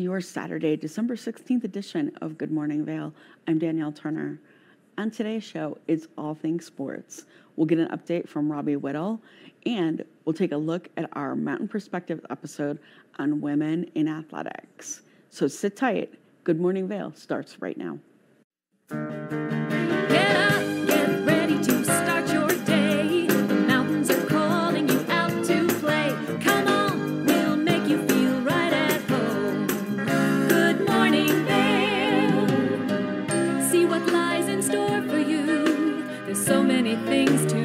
Your Saturday, December 16th edition of Good Morning Vail. I'm Danielle Turner. On today's show, it's all things sports. We'll get an update from Robbie Whittle, and we'll take a look at our Mountain Perspective episode on women in athletics. So sit tight. Good Morning Vail starts right now. Things to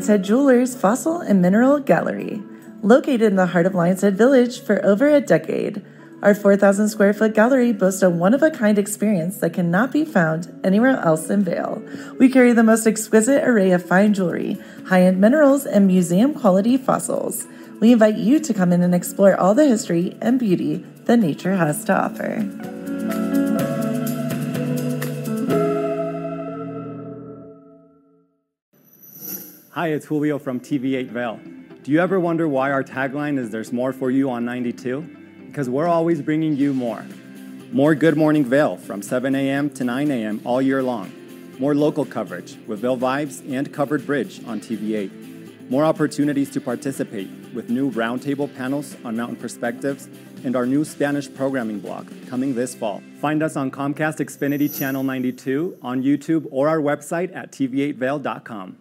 Lions Head Jewelers Fossil and Mineral Gallery. Located in the heart of Lions Head Village for over a decade, our 4,000 square foot gallery boasts a one of a kind experience that cannot be found anywhere else in Vail. We carry the most exquisite array of fine jewelry, high end minerals, and museum quality fossils. We invite you to come in and explore all the history and beauty that nature has to offer. Hi, it's Julio from TV8 Vail. Do you ever wonder why our tagline is There's More for You on 92? Because we're always bringing you more. More Good Morning Vail from 7 a.m. to 9 a.m. all year long. More local coverage with Vail Vibes and Covered Bridge on TV8. More opportunities to participate with new roundtable panels on mountain perspectives and our new Spanish programming block coming this fall. Find us on Comcast Xfinity Channel 92, on YouTube, or our website at tv8vail.com.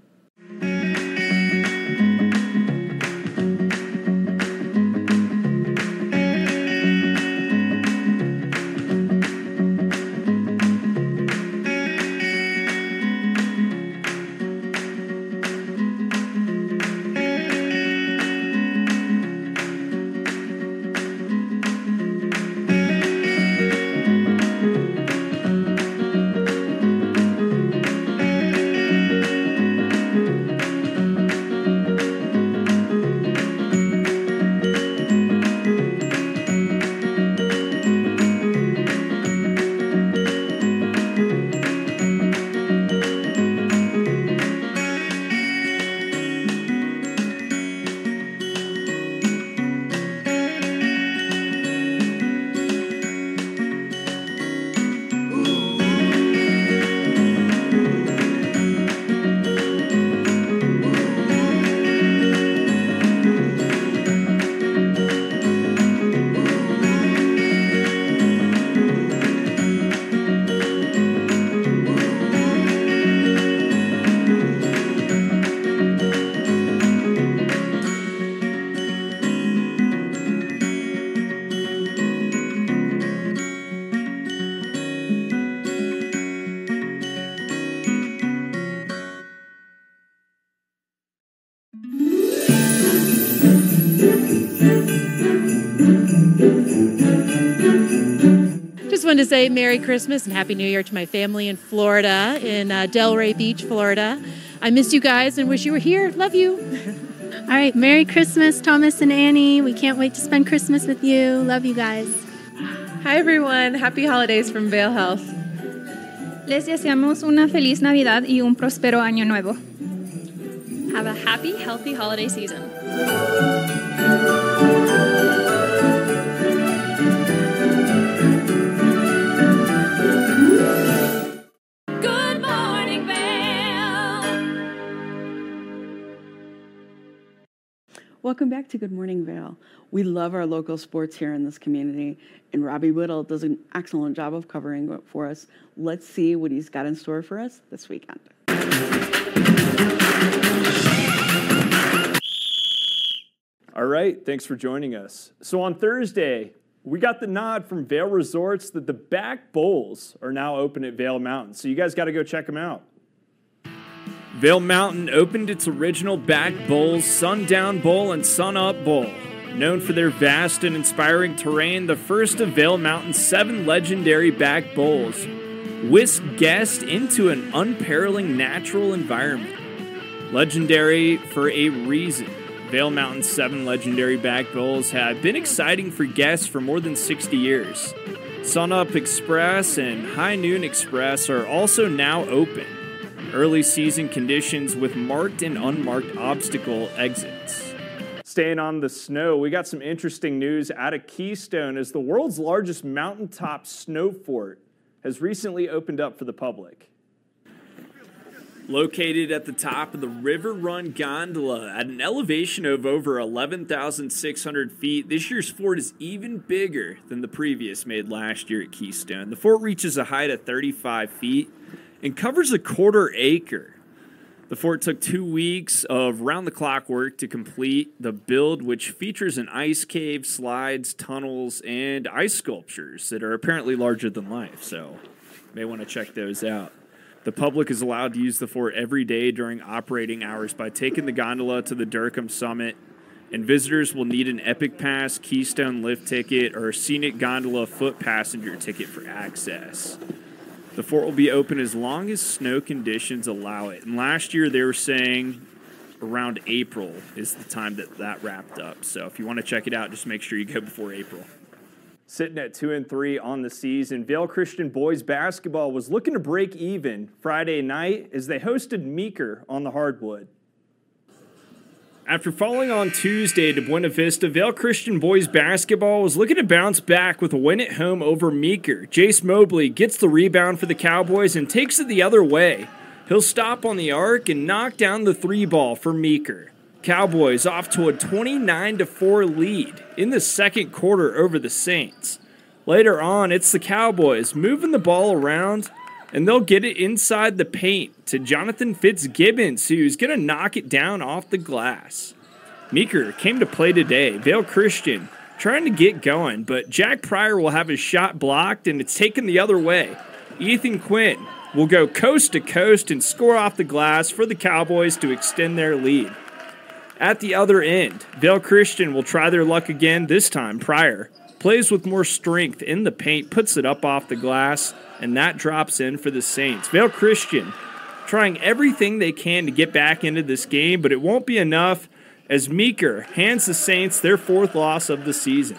say Merry Christmas and Happy New Year to my family in Florida, in uh, Delray Beach, Florida. I miss you guys and wish you were here. Love you. All right, Merry Christmas, Thomas and Annie. We can't wait to spend Christmas with you. Love you guys. Hi everyone, happy holidays from Vail Health. Les deseamos una feliz Navidad y un próspero año nuevo. Have a happy, healthy holiday season. Welcome back to Good Morning Vail. We love our local sports here in this community, and Robbie Whittle does an excellent job of covering it for us. Let's see what he's got in store for us this weekend. All right, thanks for joining us. So on Thursday, we got the nod from Vail Resorts that the back bowls are now open at Vail Mountain. So you guys got to go check them out. Vail Mountain opened its original back bowls, Sundown Bowl and Sun Up Bowl. Known for their vast and inspiring terrain, the first of Vail Mountain's seven legendary back bowls whisk guests into an unparalleled natural environment. Legendary for a reason. Vail Mountain's seven legendary back bowls have been exciting for guests for more than 60 years. Sun Up Express and High Noon Express are also now open. Early season conditions with marked and unmarked obstacle exits. Staying on the snow, we got some interesting news out of Keystone as the world's largest mountaintop snow fort has recently opened up for the public. Located at the top of the River Run Gondola at an elevation of over 11,600 feet, this year's fort is even bigger than the previous made last year at Keystone. The fort reaches a height of 35 feet and covers a quarter acre. The fort took two weeks of round the clock work to complete the build, which features an ice cave, slides, tunnels, and ice sculptures that are apparently larger than life. So, may want to check those out. The public is allowed to use the fort every day during operating hours by taking the gondola to the Dercum summit, and visitors will need an Epic Pass, Keystone lift ticket, or Scenic Gondola foot passenger ticket for access. The fort will be open as long as snow conditions allow it. And last year they were saying around April is the time that that wrapped up. So if you want to check it out, just make sure you go before April. Sitting at two and three on the season, Vail Christian boys basketball was looking to break even Friday night as they hosted Meeker on the hardwood. After falling on Tuesday to Buena Vista, Vail Christian boys basketball was looking to bounce back with a win at home over Meeker. Jace Mobley gets the rebound for the Cowboys and takes it the other way. He'll stop on the arc and knock down the three ball for Meeker. Cowboys off to a 29 4 lead in the second quarter over the Saints. Later on, it's the Cowboys moving the ball around, and they'll get it inside the paint to Jonathan Fitzgibbons, who's going to knock it down off the glass. Meeker came to play today. Vail Christian trying to get going, but Jack Pryor will have his shot blocked, and it's taken the other way. Ethan Quinn will go coast to coast and score off the glass for the Cowboys to extend their lead. At the other end, Vail Christian will try their luck again, this time Pryor. Plays with more strength in the paint, puts it up off the glass, and that drops in for the Saints. Vail Christian trying everything they can to get back into this game, but it won't be enough as Meeker hands the Saints their fourth loss of the season.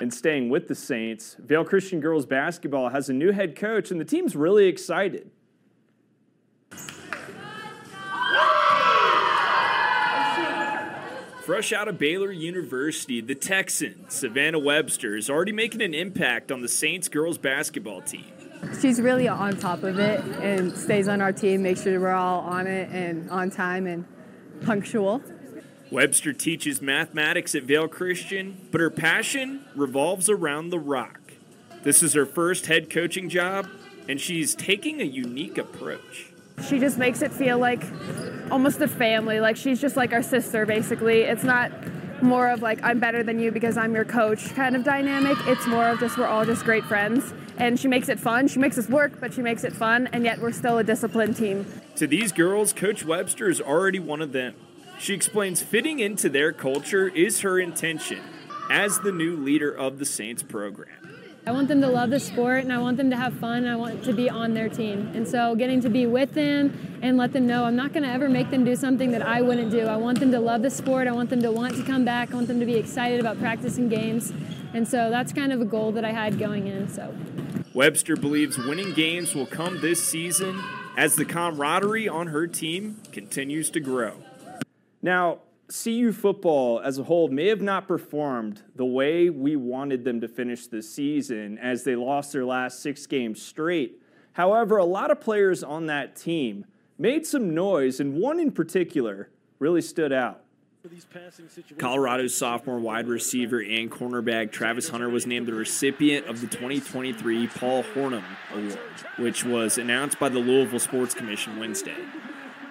And staying with the Saints, Vail Christian girls basketball has a new head coach, and the team's really excited. Fresh out of Baylor University, the Texan, Savannah Webster, is already making an impact on the Saints girls basketball team. She's really on top of it and stays on our team, makes sure we're all on it and on time and punctual. Webster teaches mathematics at Vail Christian, but her passion revolves around the rock. This is her first head coaching job, and she's taking a unique approach. She just makes it feel like almost a family. Like she's just like our sister, basically. It's not more of like, I'm better than you because I'm your coach kind of dynamic. It's more of just we're all just great friends. And she makes it fun. She makes us work, but she makes it fun, and yet we're still a disciplined team. To these girls, Coach Webster is already one of them. She explains fitting into their culture is her intention as the new leader of the Saints program. I want them to love the sport and I want them to have fun. And I want to be on their team. And so getting to be with them and let them know I'm not going to ever make them do something that I wouldn't do. I want them to love the sport. I want them to want to come back. I want them to be excited about practicing games. And so that's kind of a goal that I had going in. So Webster believes winning games will come this season as the camaraderie on her team continues to grow. Now, CU football as a whole may have not performed the way we wanted them to finish the season as they lost their last six games straight. However, a lot of players on that team made some noise, and one in particular really stood out. Colorado's sophomore wide receiver and cornerback Travis Hunter was named the recipient of the 2023 Paul Hornung Award, which was announced by the Louisville Sports Commission Wednesday.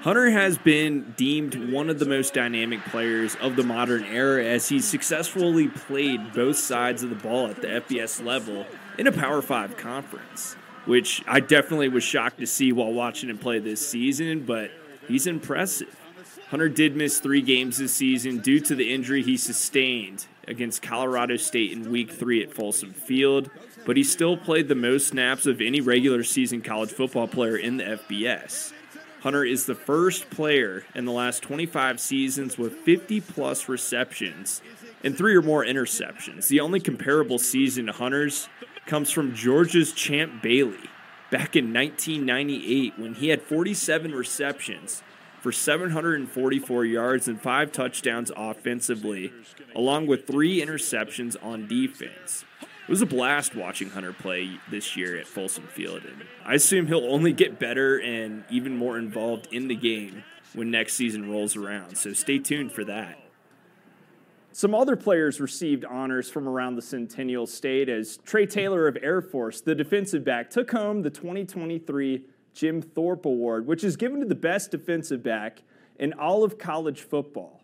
Hunter has been deemed one of the most dynamic players of the modern era as he successfully played both sides of the ball at the FBS level in a Power 5 conference, which I definitely was shocked to see while watching him play this season, but he's impressive. Hunter did miss three games this season due to the injury he sustained against Colorado State in Week 3 at Folsom Field, but he still played the most snaps of any regular season college football player in the FBS. Hunter is the first player in the last 25 seasons with 50 plus receptions and three or more interceptions. The only comparable season to Hunter's comes from Georgia's Champ Bailey back in 1998 when he had 47 receptions for 744 yards and five touchdowns offensively, along with three interceptions on defense. It was a blast watching Hunter play this year at Folsom Field, and I assume he'll only get better and even more involved in the game when next season rolls around. So stay tuned for that. Some other players received honors from around the Centennial State as Trey Taylor of Air Force, the defensive back, took home the 2023 Jim Thorpe Award, which is given to the best defensive back in all of college football.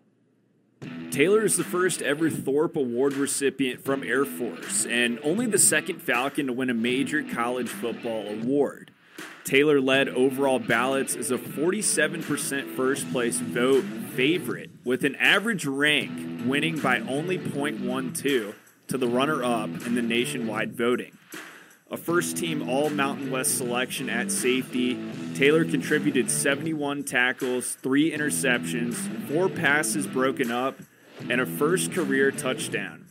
Taylor is the first ever Thorpe Award recipient from Air Force and only the second Falcon to win a major college football award. Taylor led overall ballots as a 47% first place vote favorite, with an average rank winning by only 0.12 to the runner up in the nationwide voting. A first team All Mountain West selection at safety, Taylor contributed 71 tackles, three interceptions, four passes broken up, and a first career touchdown.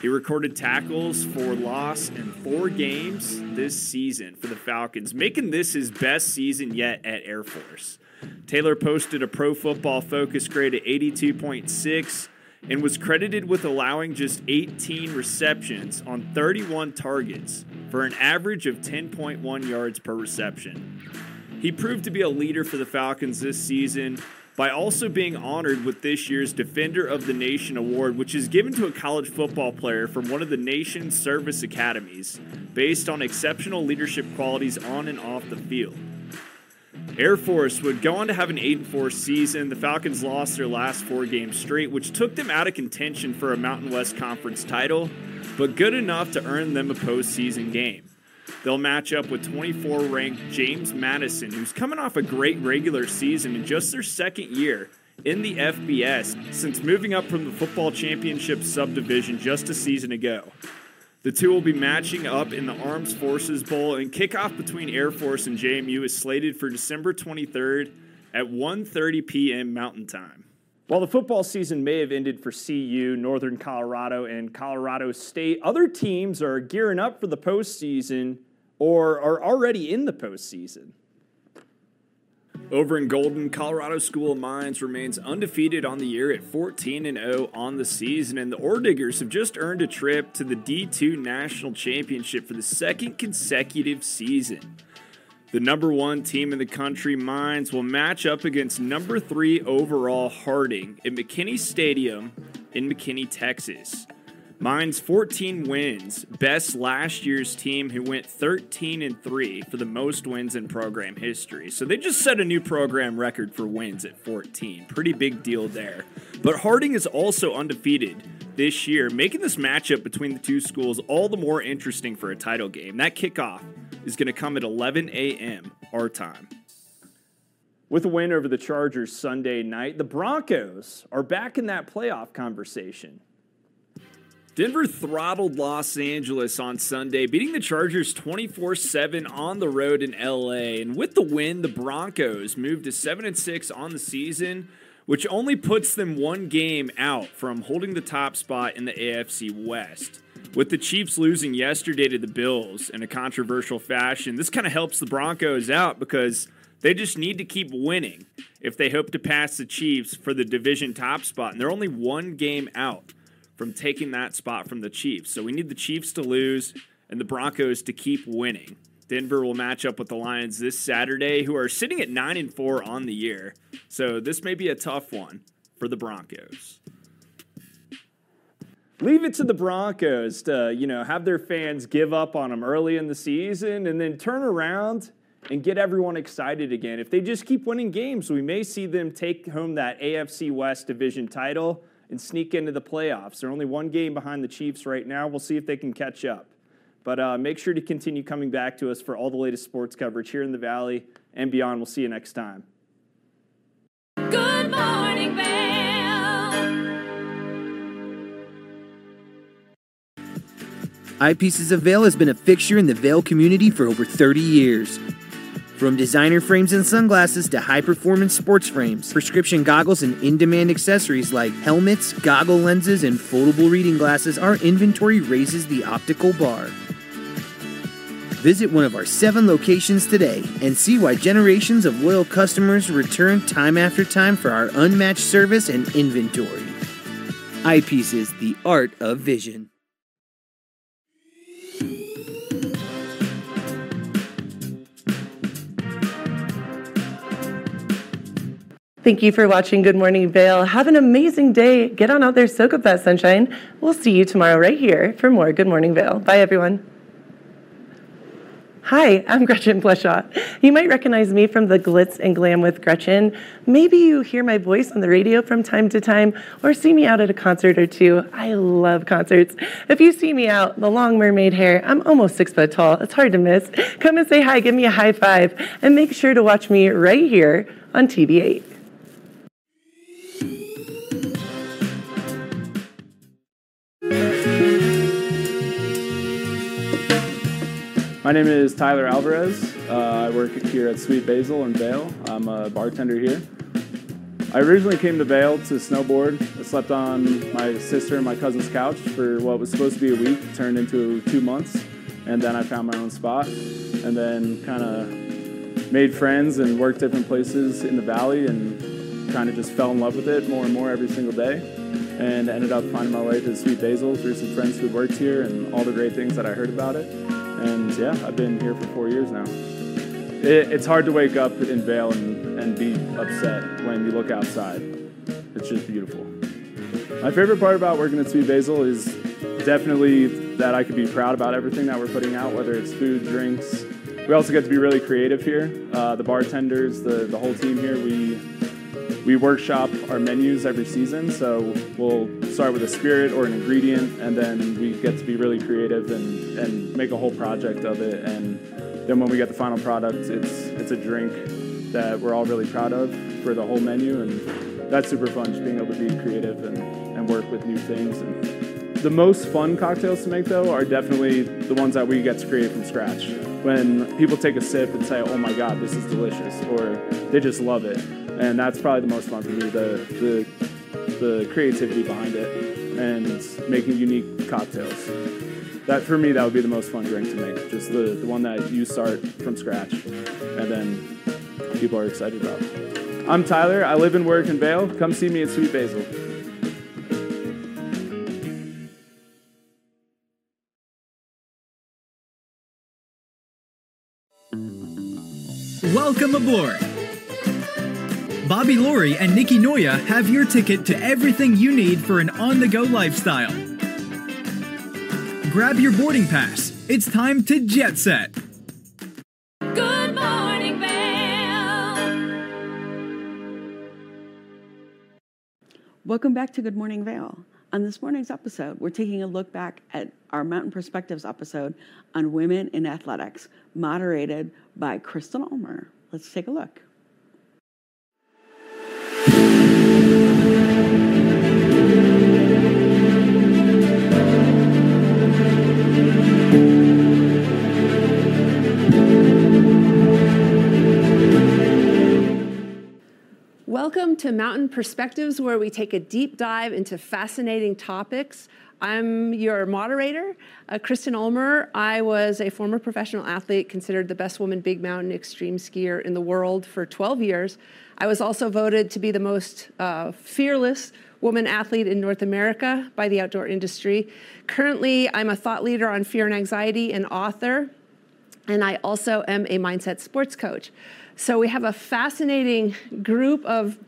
He recorded tackles for loss in four games this season for the Falcons, making this his best season yet at Air Force. Taylor posted a pro football focus grade of 82.6 and was credited with allowing just 18 receptions on 31 targets for an average of 10.1 yards per reception. He proved to be a leader for the Falcons this season by also being honored with this year's Defender of the Nation award, which is given to a college football player from one of the nation's service academies based on exceptional leadership qualities on and off the field. Air Force would go on to have an 8 4 season. The Falcons lost their last four games straight, which took them out of contention for a Mountain West Conference title, but good enough to earn them a postseason game. They'll match up with 24 ranked James Madison, who's coming off a great regular season in just their second year in the FBS since moving up from the football championship subdivision just a season ago. The two will be matching up in the Armed Forces Bowl, and kickoff between Air Force and JMU is slated for December 23rd at 1:30 p.m. Mountain Time. While the football season may have ended for CU, Northern Colorado, and Colorado State, other teams are gearing up for the postseason or are already in the postseason. Over in Golden, Colorado School of Mines remains undefeated on the year at 14 and 0 on the season, and the Orediggers have just earned a trip to the D2 National Championship for the second consecutive season. The number one team in the country, Mines, will match up against number three overall Harding at McKinney Stadium in McKinney, Texas. Mines 14 wins, best last year's team who went 13 and 3 for the most wins in program history. So they just set a new program record for wins at 14. Pretty big deal there. But Harding is also undefeated this year, making this matchup between the two schools all the more interesting for a title game. That kickoff is going to come at 11 a.m. our time. With a win over the Chargers Sunday night, the Broncos are back in that playoff conversation. Denver throttled Los Angeles on Sunday, beating the Chargers 24 7 on the road in LA. And with the win, the Broncos moved to 7 and 6 on the season, which only puts them one game out from holding the top spot in the AFC West. With the Chiefs losing yesterday to the Bills in a controversial fashion, this kind of helps the Broncos out because they just need to keep winning if they hope to pass the Chiefs for the division top spot. And they're only one game out from taking that spot from the Chiefs. So we need the Chiefs to lose and the Broncos to keep winning. Denver will match up with the Lions this Saturday, who are sitting at 9 and 4 on the year. So this may be a tough one for the Broncos. Leave it to the Broncos to, you know, have their fans give up on them early in the season and then turn around and get everyone excited again. If they just keep winning games, we may see them take home that AFC West division title and sneak into the playoffs. They're only one game behind the Chiefs right now. We'll see if they can catch up. But uh, make sure to continue coming back to us for all the latest sports coverage here in the Valley and beyond. We'll see you next time. Good morning, Vail. Eyepieces of Vail has been a fixture in the Vail community for over 30 years. From designer frames and sunglasses to high performance sports frames, prescription goggles, and in demand accessories like helmets, goggle lenses, and foldable reading glasses, our inventory raises the optical bar. Visit one of our seven locations today and see why generations of loyal customers return time after time for our unmatched service and inventory. Eyepieces, the art of vision. Thank you for watching Good Morning Vail. Have an amazing day. Get on out there, soak up that sunshine. We'll see you tomorrow right here for more Good Morning Vail. Bye, everyone. Hi, I'm Gretchen Bleshaw. You might recognize me from the Glitz and Glam with Gretchen. Maybe you hear my voice on the radio from time to time or see me out at a concert or two. I love concerts. If you see me out, the long mermaid hair, I'm almost six foot tall. It's hard to miss. Come and say hi, give me a high five, and make sure to watch me right here on TV8. My name is Tyler Alvarez. Uh, I work here at Sweet Basil in Vail. I'm a bartender here. I originally came to Vail to snowboard. I slept on my sister and my cousin's couch for what was supposed to be a week, turned into two months, and then I found my own spot, and then kind of made friends and worked different places in the valley, and kind of just fell in love with it more and more every single day, and ended up finding my way to Sweet Basil through some friends who worked here and all the great things that I heard about it. And yeah, I've been here for four years now. It, it's hard to wake up in Vail and, and be upset when you look outside. It's just beautiful. My favorite part about working at Sweet Basil is definitely that I could be proud about everything that we're putting out, whether it's food, drinks. We also get to be really creative here. Uh, the bartenders, the, the whole team here, we we workshop our menus every season. So we'll start with a spirit or an ingredient, and then we get to be really creative and, and make a whole project of it. And then when we get the final product, it's it's a drink that we're all really proud of for the whole menu, and that's super fun. Just being able to be creative and, and work with new things. And the most fun cocktails to make though are definitely the ones that we get to create from scratch. When people take a sip and say, "Oh my God, this is delicious," or they just love it and that's probably the most fun for me the the, the creativity behind it and making unique cocktails. That for me that would be the most fun drink to make just the, the one that you start from scratch and then people are excited about. I'm tyler. I live and work in vail come see me at sweet basil. Welcome aboard. Bobby Laurie and Nikki Noya have your ticket to everything you need for an on the go lifestyle. Grab your boarding pass. It's time to jet set. Good morning, Vail. Welcome back to Good Morning Vail. On this morning's episode, we're taking a look back at our Mountain Perspectives episode on women in athletics, moderated by Kristen Ulmer. Let's take a look. To Mountain Perspectives, where we take a deep dive into fascinating topics. I'm your moderator, uh, Kristen Ulmer. I was a former professional athlete, considered the best woman big mountain extreme skier in the world for 12 years. I was also voted to be the most uh, fearless woman athlete in North America by the outdoor industry. Currently, I'm a thought leader on fear and anxiety and author, and I also am a mindset sports coach. So we have a fascinating group of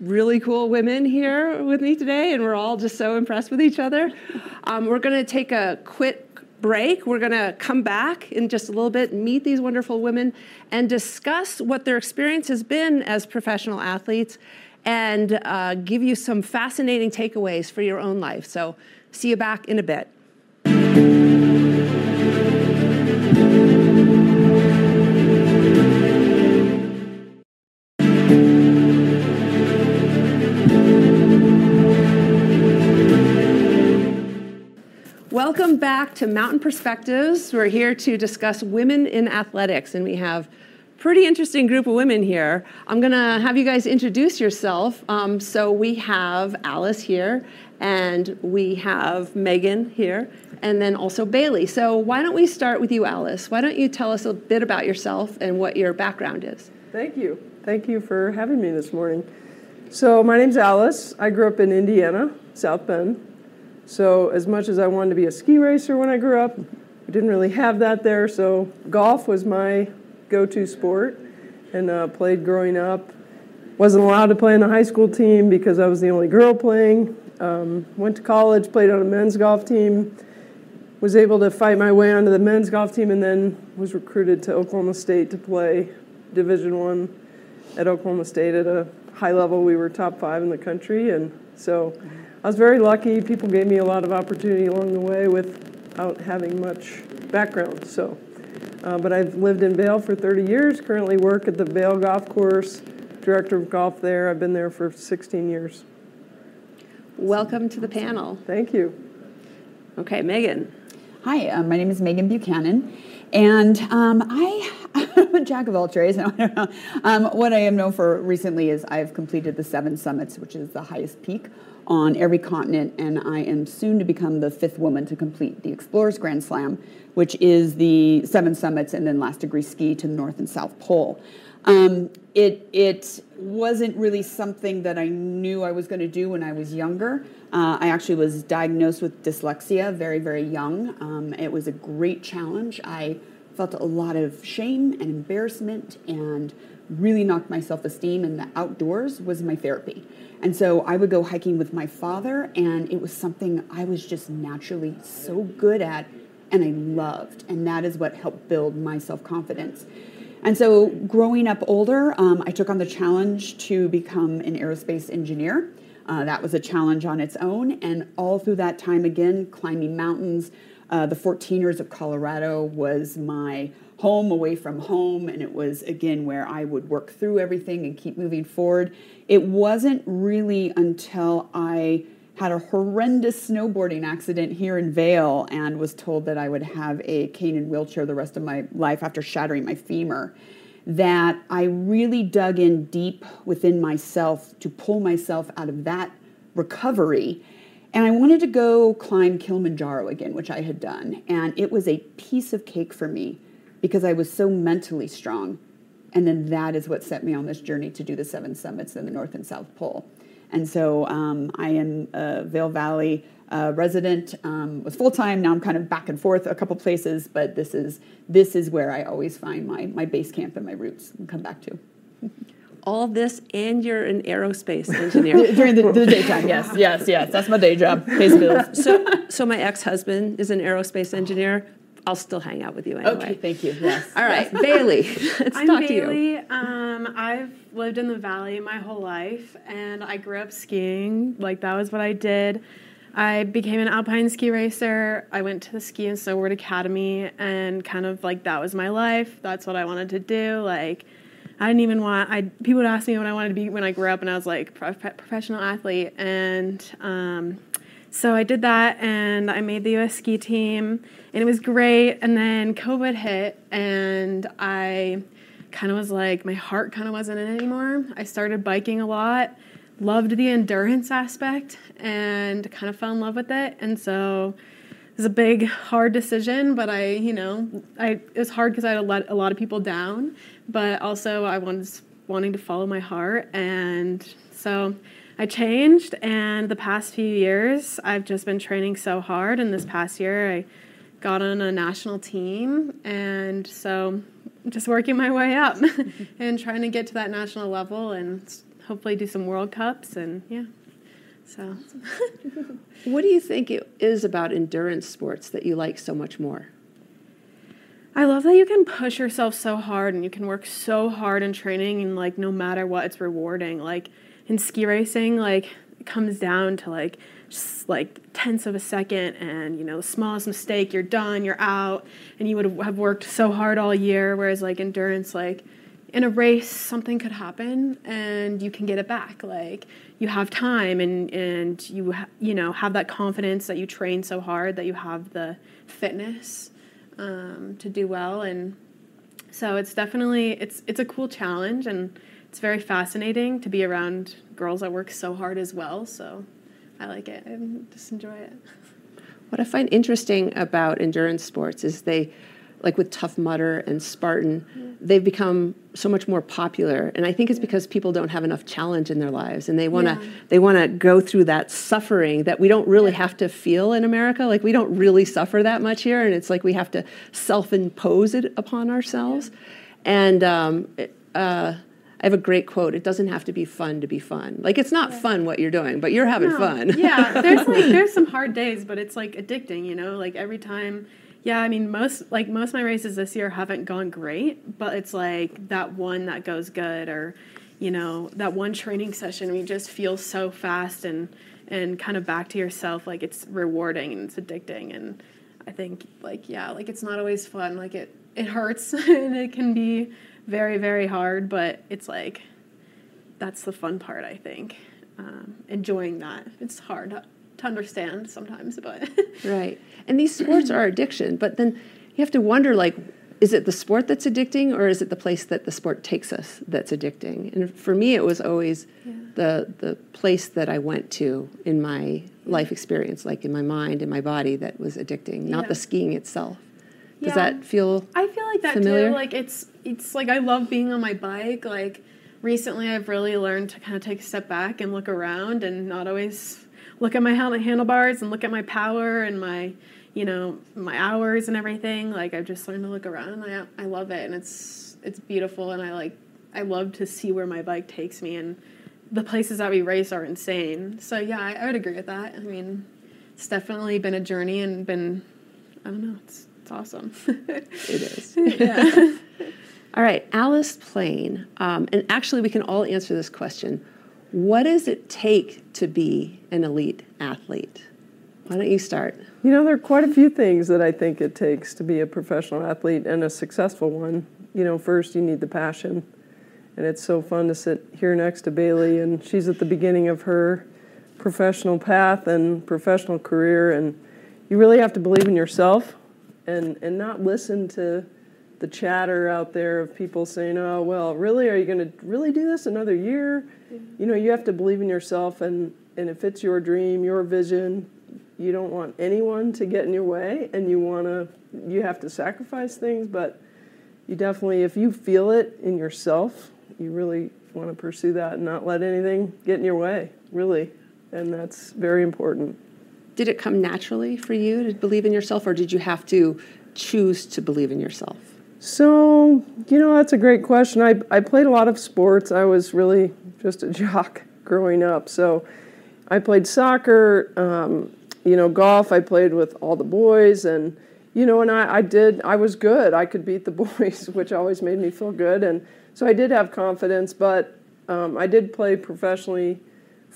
really cool women here with me today, and we're all just so impressed with each other. Um, we're going to take a quick break. We're going to come back in just a little bit, meet these wonderful women, and discuss what their experience has been as professional athletes and uh, give you some fascinating takeaways for your own life. So, see you back in a bit. Welcome back to Mountain Perspectives. We're here to discuss women in athletics, and we have a pretty interesting group of women here. I'm going to have you guys introduce yourself. Um, so we have Alice here, and we have Megan here, and then also Bailey. So why don't we start with you, Alice? Why don't you tell us a bit about yourself and what your background is? Thank you. Thank you for having me this morning. So my name's Alice. I grew up in Indiana, South Bend. So, as much as I wanted to be a ski racer when I grew up, we didn't really have that there. So, golf was my go to sport and uh, played growing up. Wasn't allowed to play in the high school team because I was the only girl playing. Um, went to college, played on a men's golf team. Was able to fight my way onto the men's golf team, and then was recruited to Oklahoma State to play Division One at Oklahoma State at a high level. We were top five in the country, and so I was very lucky. People gave me a lot of opportunity along the way without having much background. So, uh, but I've lived in Vail for 30 years. Currently work at the Vail Golf Course, director of golf there. I've been there for 16 years. Welcome to the panel. Thank you. Okay, Megan. Hi, uh, my name is Megan Buchanan, and um, I am a jack of all trades. um, what I am known for recently is I've completed the seven summits, which is the highest peak on every continent, and I am soon to become the fifth woman to complete the Explorers Grand Slam, which is the seven summits and then last degree ski to the North and South Pole. Um, it it wasn't really something that I knew I was going to do when I was younger. Uh, I actually was diagnosed with dyslexia very very young. Um, it was a great challenge. I felt a lot of shame and embarrassment and really knocked my self esteem. And the outdoors was my therapy. And so I would go hiking with my father, and it was something I was just naturally so good at and I loved. And that is what helped build my self confidence. And so, growing up older, um, I took on the challenge to become an aerospace engineer. Uh, that was a challenge on its own. And all through that time, again, climbing mountains, uh, the 14ers of Colorado was my home away from home. And it was, again, where I would work through everything and keep moving forward. It wasn't really until I had a horrendous snowboarding accident here in Vail and was told that I would have a cane and wheelchair the rest of my life after shattering my femur. That I really dug in deep within myself to pull myself out of that recovery. And I wanted to go climb Kilimanjaro again, which I had done. And it was a piece of cake for me because I was so mentally strong. And then that is what set me on this journey to do the seven summits in the North and South Pole. And so um, I am a Vail Valley uh, resident. Um, was full time. Now I'm kind of back and forth a couple places, but this is this is where I always find my my base camp and my roots and come back to. All this, and you're an aerospace engineer during the, the, daytime. Yes, yes, yes. That's my day job. Pays bills. so, so my ex-husband is an aerospace engineer. I'll still hang out with you anyway. Okay, thank you. Yes. All right, Bailey. Let's I'm talk Bailey. to you. Um, I've lived in the valley my whole life, and I grew up skiing. Like that was what I did. I became an alpine ski racer. I went to the ski and snowboard academy, and kind of like that was my life. That's what I wanted to do. Like. I didn't even want. I people would ask me what I wanted to be when I grew up, and I was like pro- professional athlete. And um, so I did that, and I made the U.S. ski team, and it was great. And then COVID hit, and I kind of was like my heart kind of wasn't in it anymore. I started biking a lot, loved the endurance aspect, and kind of fell in love with it. And so it was a big, hard decision, but I, you know, I it was hard because I had let a lot of people down, but also I was wanting to follow my heart, and so I changed. And the past few years, I've just been training so hard. And this past year, I got on a national team, and so just working my way up and trying to get to that national level and hopefully do some World Cups and yeah. So, what do you think it is about endurance sports that you like so much more? I love that you can push yourself so hard and you can work so hard in training and like no matter what it's rewarding. Like in ski racing, like it comes down to like just like tenths of a second and you know the smallest mistake you're done you're out. And you would have worked so hard all year whereas like endurance like in a race something could happen and you can get it back. Like you have time and and you ha- you know have that confidence that you train so hard that you have the fitness um, to do well. And so it's definitely it's it's a cool challenge and it's very fascinating to be around girls that work so hard as well so I like it. I just enjoy it. What I find interesting about endurance sports is they, like with Tough Mudder and Spartan, yeah. they've become so much more popular, and I think it's because people don't have enough challenge in their lives, and they want to yeah. they want to go through that suffering that we don't really yeah. have to feel in America. Like we don't really suffer that much here, and it's like we have to self impose it upon ourselves, and um, uh, I have a great quote. It doesn't have to be fun to be fun. Like it's not fun what you're doing, but you're having no. fun. yeah, there's like there's some hard days, but it's like addicting, you know? Like every time yeah, I mean most like most of my races this year haven't gone great, but it's like that one that goes good or you know, that one training session where you just feel so fast and and kind of back to yourself like it's rewarding and it's addicting and I think like yeah, like it's not always fun. Like it it hurts and it can be very very hard but it's like that's the fun part i think um, enjoying that it's hard to understand sometimes but right and these sports are addiction but then you have to wonder like is it the sport that's addicting or is it the place that the sport takes us that's addicting and for me it was always yeah. the the place that i went to in my life experience like in my mind in my body that was addicting not yeah. the skiing itself does yeah. that feel I feel like that familiar? too. Like it's it's like I love being on my bike. Like recently I've really learned to kind of take a step back and look around and not always look at my handlebars and look at my power and my you know my hours and everything like i've just learned to look around and i, I love it and it's it's beautiful and i like i love to see where my bike takes me and the places that we race are insane so yeah i, I would agree with that i mean it's definitely been a journey and been i don't know it's it's awesome. it is. Yeah. all right, Alice Plain. Um, and actually, we can all answer this question. What does it take to be an elite athlete? Why don't you start? You know, there are quite a few things that I think it takes to be a professional athlete and a successful one. You know, first, you need the passion. And it's so fun to sit here next to Bailey, and she's at the beginning of her professional path and professional career. And you really have to believe in yourself and and not listen to the chatter out there of people saying, "Oh, well, really, are you going to really do this another year?" You know, you have to believe in yourself, and and if it's your dream, your vision, you don't want anyone to get in your way, and you want to, you have to sacrifice things, but you definitely, if you feel it in yourself, you really want to pursue that and not let anything get in your way, really, and that's very important did it come naturally for you to believe in yourself, or did you have to choose to believe in yourself? So, you know, that's a great question. I, I played a lot of sports. I was really just a jock growing up. So, I played soccer, um, you know, golf. I played with all the boys, and you know, and I, I did. I was good. I could beat the boys, which always made me feel good. And so I did have confidence, but um, I did play professionally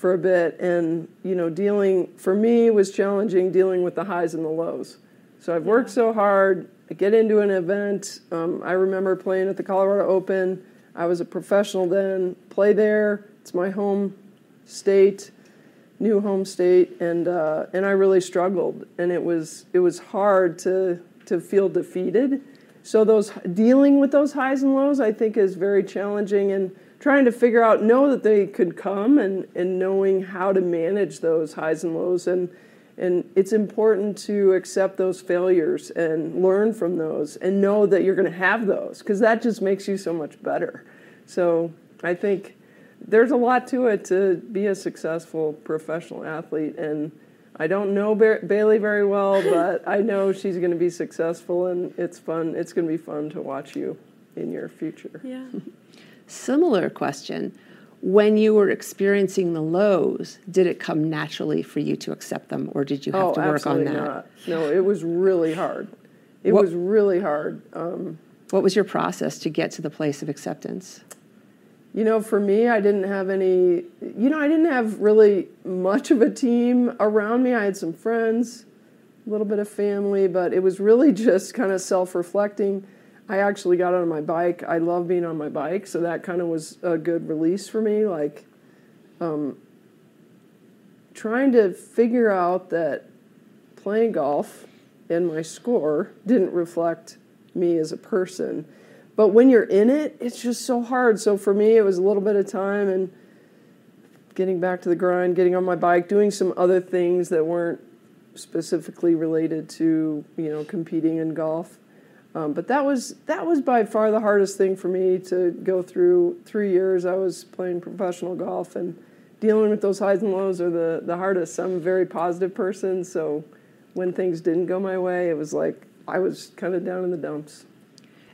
for a bit and you know dealing for me was challenging dealing with the highs and the lows so i've worked so hard. I get into an event. Um, i remember playing at the colorado open. I was a professional then. Play there. It's my home state new home state and uh, and i really struggled. And it was it was hard to to feel defeated. So those dealing with those highs and lows, I think, is very challenging, and trying to figure out know that they could come, and and knowing how to manage those highs and lows, and and it's important to accept those failures and learn from those, and know that you're going to have those, because that just makes you so much better. So I think there's a lot to it to be a successful professional athlete, and I don't know ba- Bailey very well, but I know she's going to be successful, and it's fun. It's going to be fun to watch you in your future. Yeah. Similar question. When you were experiencing the lows, did it come naturally for you to accept them, or did you have oh, to work on that? Not. No, it was really hard. It What- was really hard. Um, What was your process to get to the place of acceptance? You know, for me, I didn't have any, you know, I didn't have really much of a team around me. I had some friends, a little bit of family, but it was really just kind of self reflecting. I actually got on my bike. I love being on my bike, so that kind of was a good release for me. Like, um, trying to figure out that playing golf and my score didn't reflect me as a person. But when you're in it, it's just so hard. So for me, it was a little bit of time and getting back to the grind, getting on my bike, doing some other things that weren't specifically related to you know competing in golf. Um, but that was that was by far the hardest thing for me to go through. Three years I was playing professional golf and dealing with those highs and lows are the the hardest. I'm a very positive person, so when things didn't go my way, it was like I was kind of down in the dumps.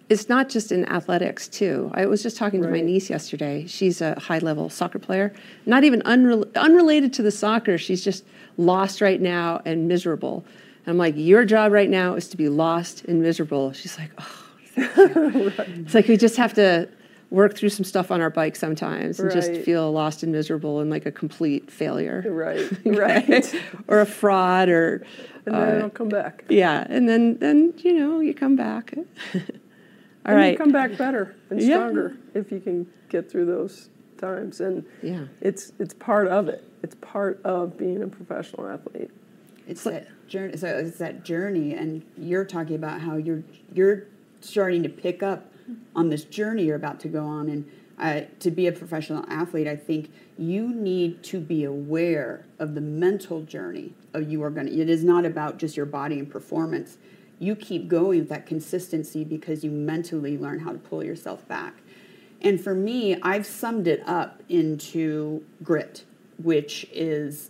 It's not just in athletics, too. I was just talking to my niece yesterday. She's a high level soccer player, not even unrel- unrelated to the soccer. She's just lost right now and miserable. And I'm like, Your job right now is to be lost and miserable. She's like, Oh. It's like we just have to work through some stuff on our bike sometimes and just feel lost and miserable and like a complete failure. Right, Right. right. or a fraud or. And then uh, it'll come back. Yeah, and then then you know you come back. All and right. you come back better and Yeah. stronger if you can get through those times. And Yeah. it's it's part of it. It's part of being a professional athlete. It's that journey. So it's that journey, and you're talking about how you're you're starting to pick up on this journey you're about to go on, and uh, to be a professional athlete, I think you need to be aware of the mental journey of you are going to. It is not about just your body and performance. You keep going with that consistency because you mentally learn how to pull yourself back. And for me, I've summed it up into grit, which is,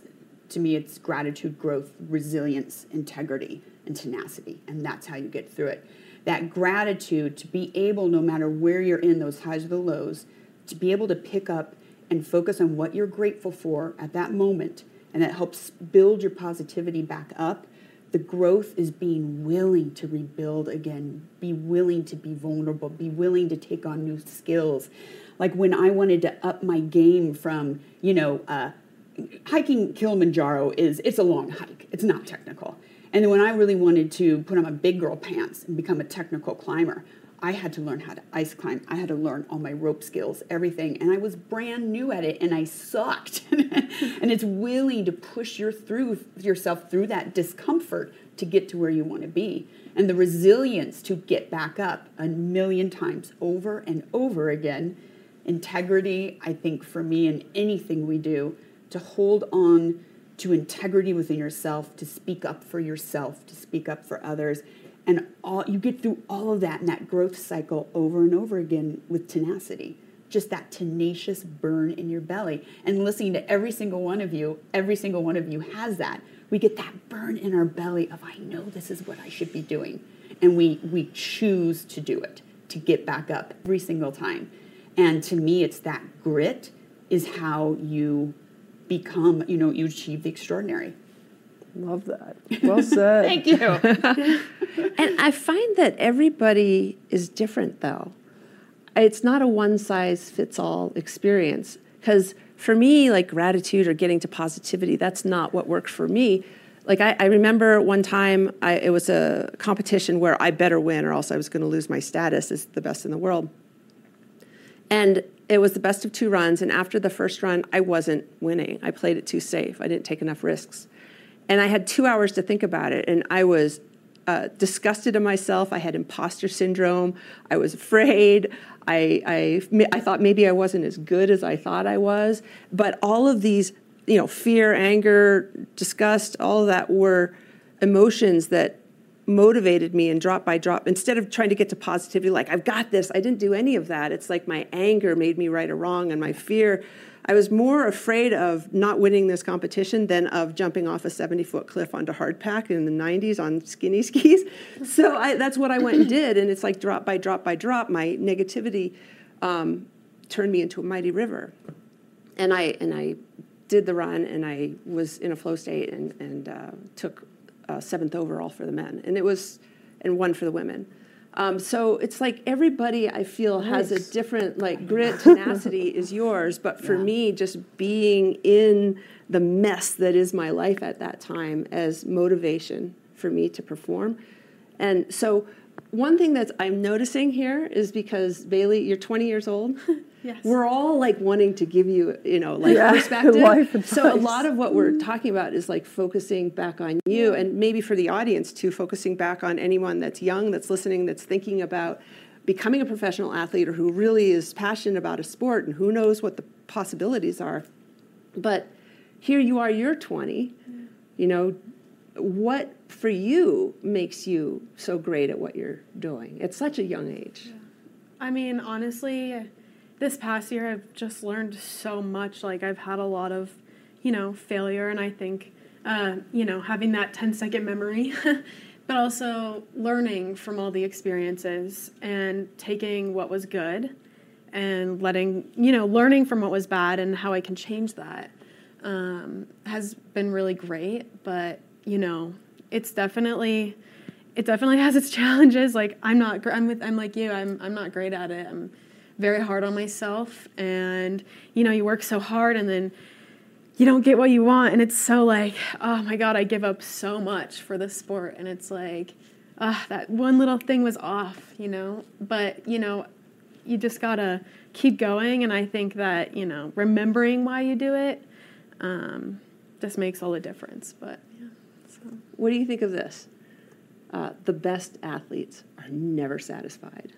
to me, it's gratitude, growth, resilience, integrity, and tenacity. And that's how you get through it. That gratitude to be able, no matter where you're in, those highs or the lows, to be able to pick up and focus on what you're grateful for at that moment. And that helps build your positivity back up. The growth is being willing to rebuild again, be willing to be vulnerable, be willing to take on new skills. Like when I wanted to up my game from, you know, uh, hiking Kilimanjaro is it's a long hike. It's not technical. And then when I really wanted to put on my big girl pants and become a technical climber, I had to learn how to ice climb. I had to learn all my rope skills, everything. And I was brand new at it and I sucked. and it's willing to push your through yourself through that discomfort to get to where you want to be. And the resilience to get back up a million times over and over again. Integrity, I think for me in anything we do, to hold on to integrity within yourself, to speak up for yourself, to speak up for others. And all you get through all of that and that growth cycle over and over again with tenacity. Just that tenacious burn in your belly. And listening to every single one of you, every single one of you has that. We get that burn in our belly of I know this is what I should be doing. And we we choose to do it, to get back up every single time. And to me, it's that grit is how you become, you know, you achieve the extraordinary. Love that. Well said. Thank you. and I find that everybody is different, though. It's not a one size fits all experience. Because for me, like gratitude or getting to positivity, that's not what worked for me. Like I, I remember one time, I, it was a competition where I better win, or else I was going to lose my status as the best in the world. And it was the best of two runs. And after the first run, I wasn't winning. I played it too safe. I didn't take enough risks. And I had two hours to think about it. And I was uh, disgusted of myself. I had imposter syndrome. I was afraid. I, I, I thought maybe I wasn't as good as I thought I was. But all of these, you know, fear, anger, disgust, all of that were emotions that motivated me and drop by drop instead of trying to get to positivity like i've got this i didn't do any of that. It's like my anger made me right or wrong and my fear. I was more afraid of not winning this competition than of jumping off a 70 foot cliff onto hardpack in the 90s on skinny skis. So I, that's what i went and did and it's like drop by drop by drop my negativity um, turned me into a mighty river. And i and i did the run and i was in a flow state and, and uh, took uh, seventh overall for the men, and it was, and one for the women. Um, so it's like everybody I feel has a different like grit, tenacity is yours, but for yeah. me, just being in the mess that is my life at that time as motivation for me to perform. And so one thing that I'm noticing here is because Bailey, you're 20 years old. Yes. We're all like wanting to give you, you know, like yeah, perspective. so a lot of what we're talking about is like focusing back on you and maybe for the audience too, focusing back on anyone that's young, that's listening, that's thinking about becoming a professional athlete or who really is passionate about a sport and who knows what the possibilities are. But here you are, you're 20. You know, what for you makes you so great at what you're doing at such a young age? Yeah. I mean, honestly, this past year I've just learned so much. Like I've had a lot of, you know, failure, and I think, uh, you know, having that 10 second memory, but also learning from all the experiences and taking what was good and letting, you know, learning from what was bad and how I can change that um, has been really great. But, you know, it's definitely, it definitely has its challenges. Like I'm not, I'm with, I'm like you, I'm, I'm not great at it. I'm, very hard on myself. And you know you work so hard and then you don't get what you want. And it's so like oh my god i give up so much for this sport. And it's like ah, that one little thing was off you know? But you know you just gotta keep going. And i think that you know remembering why you do it um, just makes all the difference. But yeah so. what do you think of this? Uh, the best athletes are never satisfied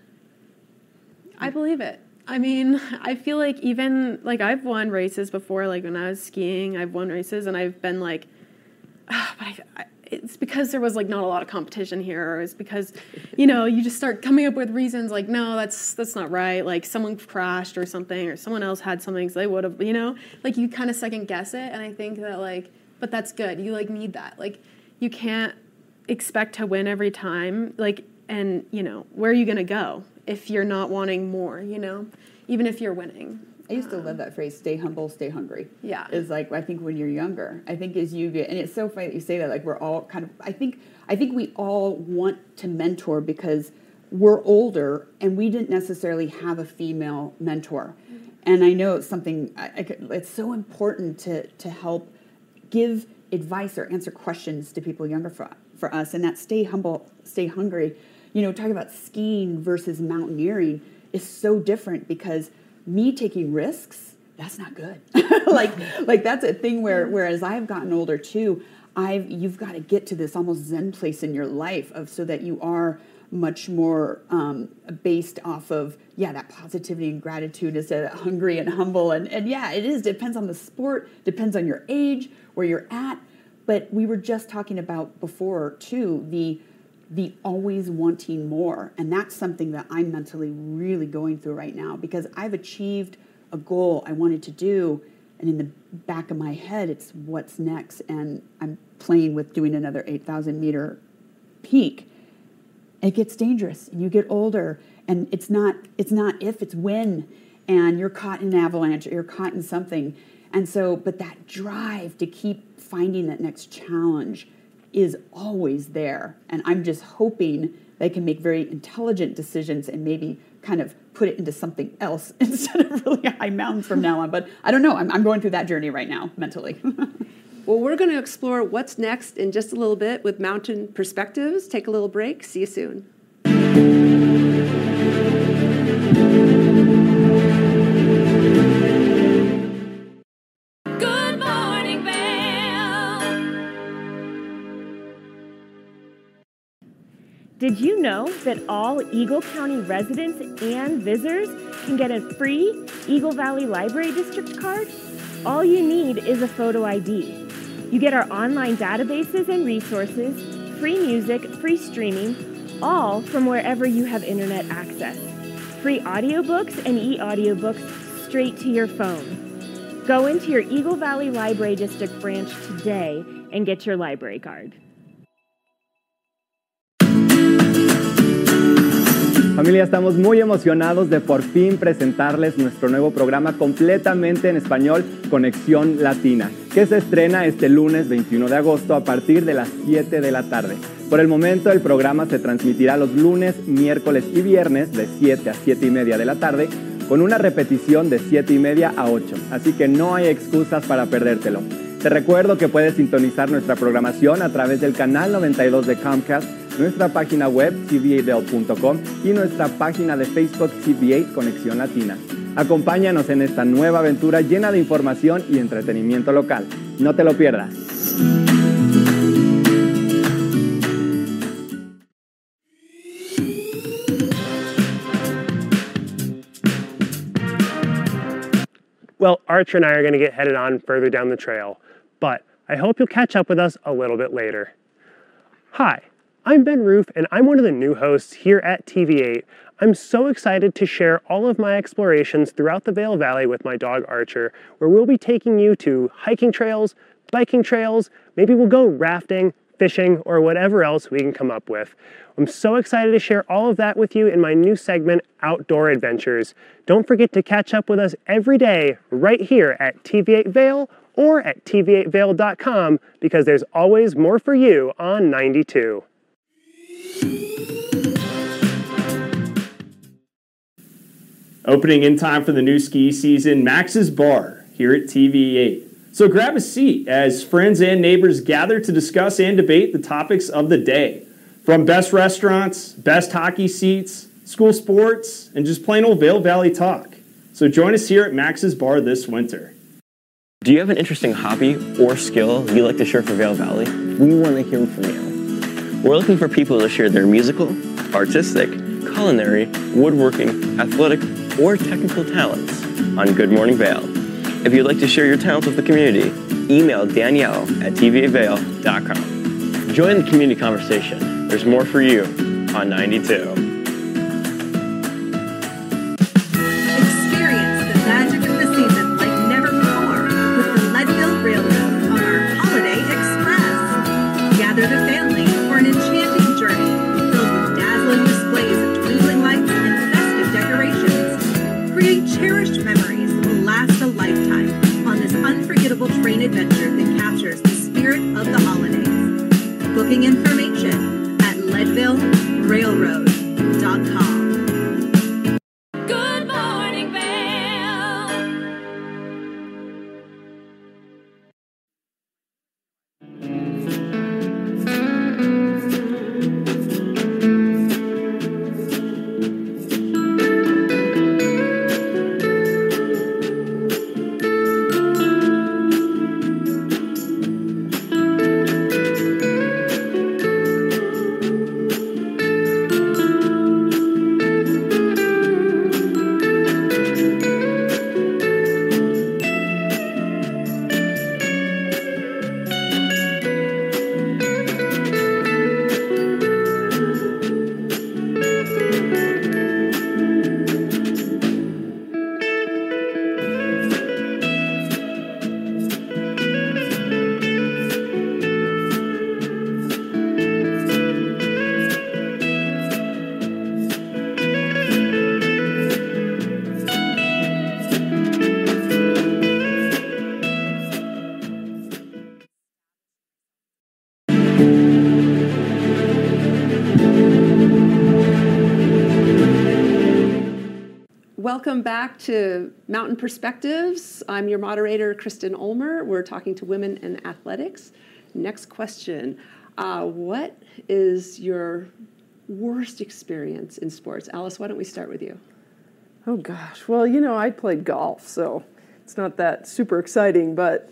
I believe it. I mean, I feel like even like I've won races before, like when I was skiing, I've won races and I've been like, oh, but I, I, it's because there was like not a lot of competition here, or it's because, you know, you just start coming up with reasons like, no, that's that's not right. Like someone crashed or something, or someone else had something, so they would have, you know, like you kind of second guess it, and I think that like, but that's good. You like need that. Like, you can't expect to win every time. Like, and you know, where are you gonna go? If you're not wanting more, you know, even if you're winning. I used to love that phrase, stay humble, stay hungry. Yeah. Is like I think when you're younger. I think as you get and it's so funny that you say that, like we're all kind of I think I think we all want to mentor because we're older and we didn't necessarily have a female mentor. Mm-hmm. And I know it's something I, I, it's so important to to help give advice or answer questions to people younger for, for us and that stay humble, stay hungry you know, talking about skiing versus mountaineering is so different because me taking risks, that's not good. like like that's a thing where whereas I've gotten older too, I've you've got to get to this almost zen place in your life of so that you are much more um, based off of yeah that positivity and gratitude instead of hungry and humble. And and yeah it is depends on the sport depends on your age where you're at. But we were just talking about before too the the always wanting more. And that's something that I'm mentally really going through right now because I've achieved a goal I wanted to do. And in the back of my head, it's what's next. And I'm playing with doing another 8,000 meter peak. It gets dangerous and you get older. And it's not, it's not if, it's when. And you're caught in an avalanche or you're caught in something. And so, but that drive to keep finding that next challenge is always there. And I'm just hoping they can make very intelligent decisions and maybe kind of put it into something else instead of really high mountains from now on. But I don't know. I'm, I'm going through that journey right now mentally. well, we're going to explore what's next in just a little bit with Mountain Perspectives. Take a little break. See you soon. Did you know that all Eagle County residents and visitors can get a free Eagle Valley Library District card? All you need is a photo ID. You get our online databases and resources, free music, free streaming, all from wherever you have internet access. Free audiobooks and e-audiobooks straight to your phone. Go into your Eagle Valley Library District branch today and get your library card. Familia, estamos muy emocionados de por fin presentarles nuestro nuevo programa completamente en español, Conexión Latina, que se estrena este lunes 21 de agosto a partir de las 7 de la tarde. Por el momento el programa se transmitirá los lunes, miércoles y viernes de 7 a 7 y media de la tarde, con una repetición de 7 y media a 8, así que no hay excusas para perdértelo. Te recuerdo que puedes sintonizar nuestra programación a través del canal 92 de Comcast, nuestra página web cva.com y nuestra página de Facebook CBA Conexión Latina. Acompáñanos en esta nueva aventura llena de información y entretenimiento local. No te lo pierdas. Well, Archer and I are going to get headed on further down the trail, but I hope you'll catch up with us a little bit later. Hi, I'm Ben Roof, and I'm one of the new hosts here at TV8. I'm so excited to share all of my explorations throughout the Vail Valley with my dog Archer, where we'll be taking you to hiking trails, biking trails, maybe we'll go rafting, fishing, or whatever else we can come up with. I'm so excited to share all of that with you in my new segment, Outdoor Adventures. Don't forget to catch up with us every day right here at TV8 Vail or at tv8vail.com because there's always more for you on 92. Opening in time for the new ski season, Max's Bar here at TV8. So grab a seat as friends and neighbors gather to discuss and debate the topics of the day. From best restaurants, best hockey seats, school sports, and just plain old Vail Valley talk. So join us here at Max's Bar this winter. Do you have an interesting hobby or skill you'd like to share for Vail Valley? We want to hear from you. We're looking for people to share their musical, artistic, culinary, woodworking, athletic, or technical talents on Good Morning Vail. If you'd like to share your talents with the community, email Danielle at tv8vail.com. Join the community conversation. There's more for you on 92. Welcome back to Mountain Perspectives. I'm your moderator, Kristen Ulmer. We're talking to women in athletics. Next question uh, What is your worst experience in sports? Alice, why don't we start with you? Oh gosh. Well, you know, I played golf, so it's not that super exciting, but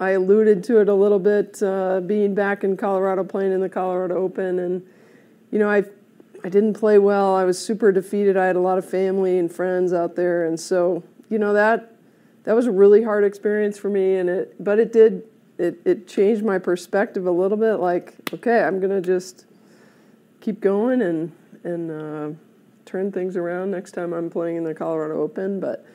I alluded to it a little bit uh, being back in Colorado playing in the Colorado Open and you know, I I didn't play well. I was super defeated. I had a lot of family and friends out there, and so you know that that was a really hard experience for me. And it, but it did it it changed my perspective a little bit. Like, okay, I'm gonna just keep going and and uh, turn things around next time I'm playing in the Colorado Open. But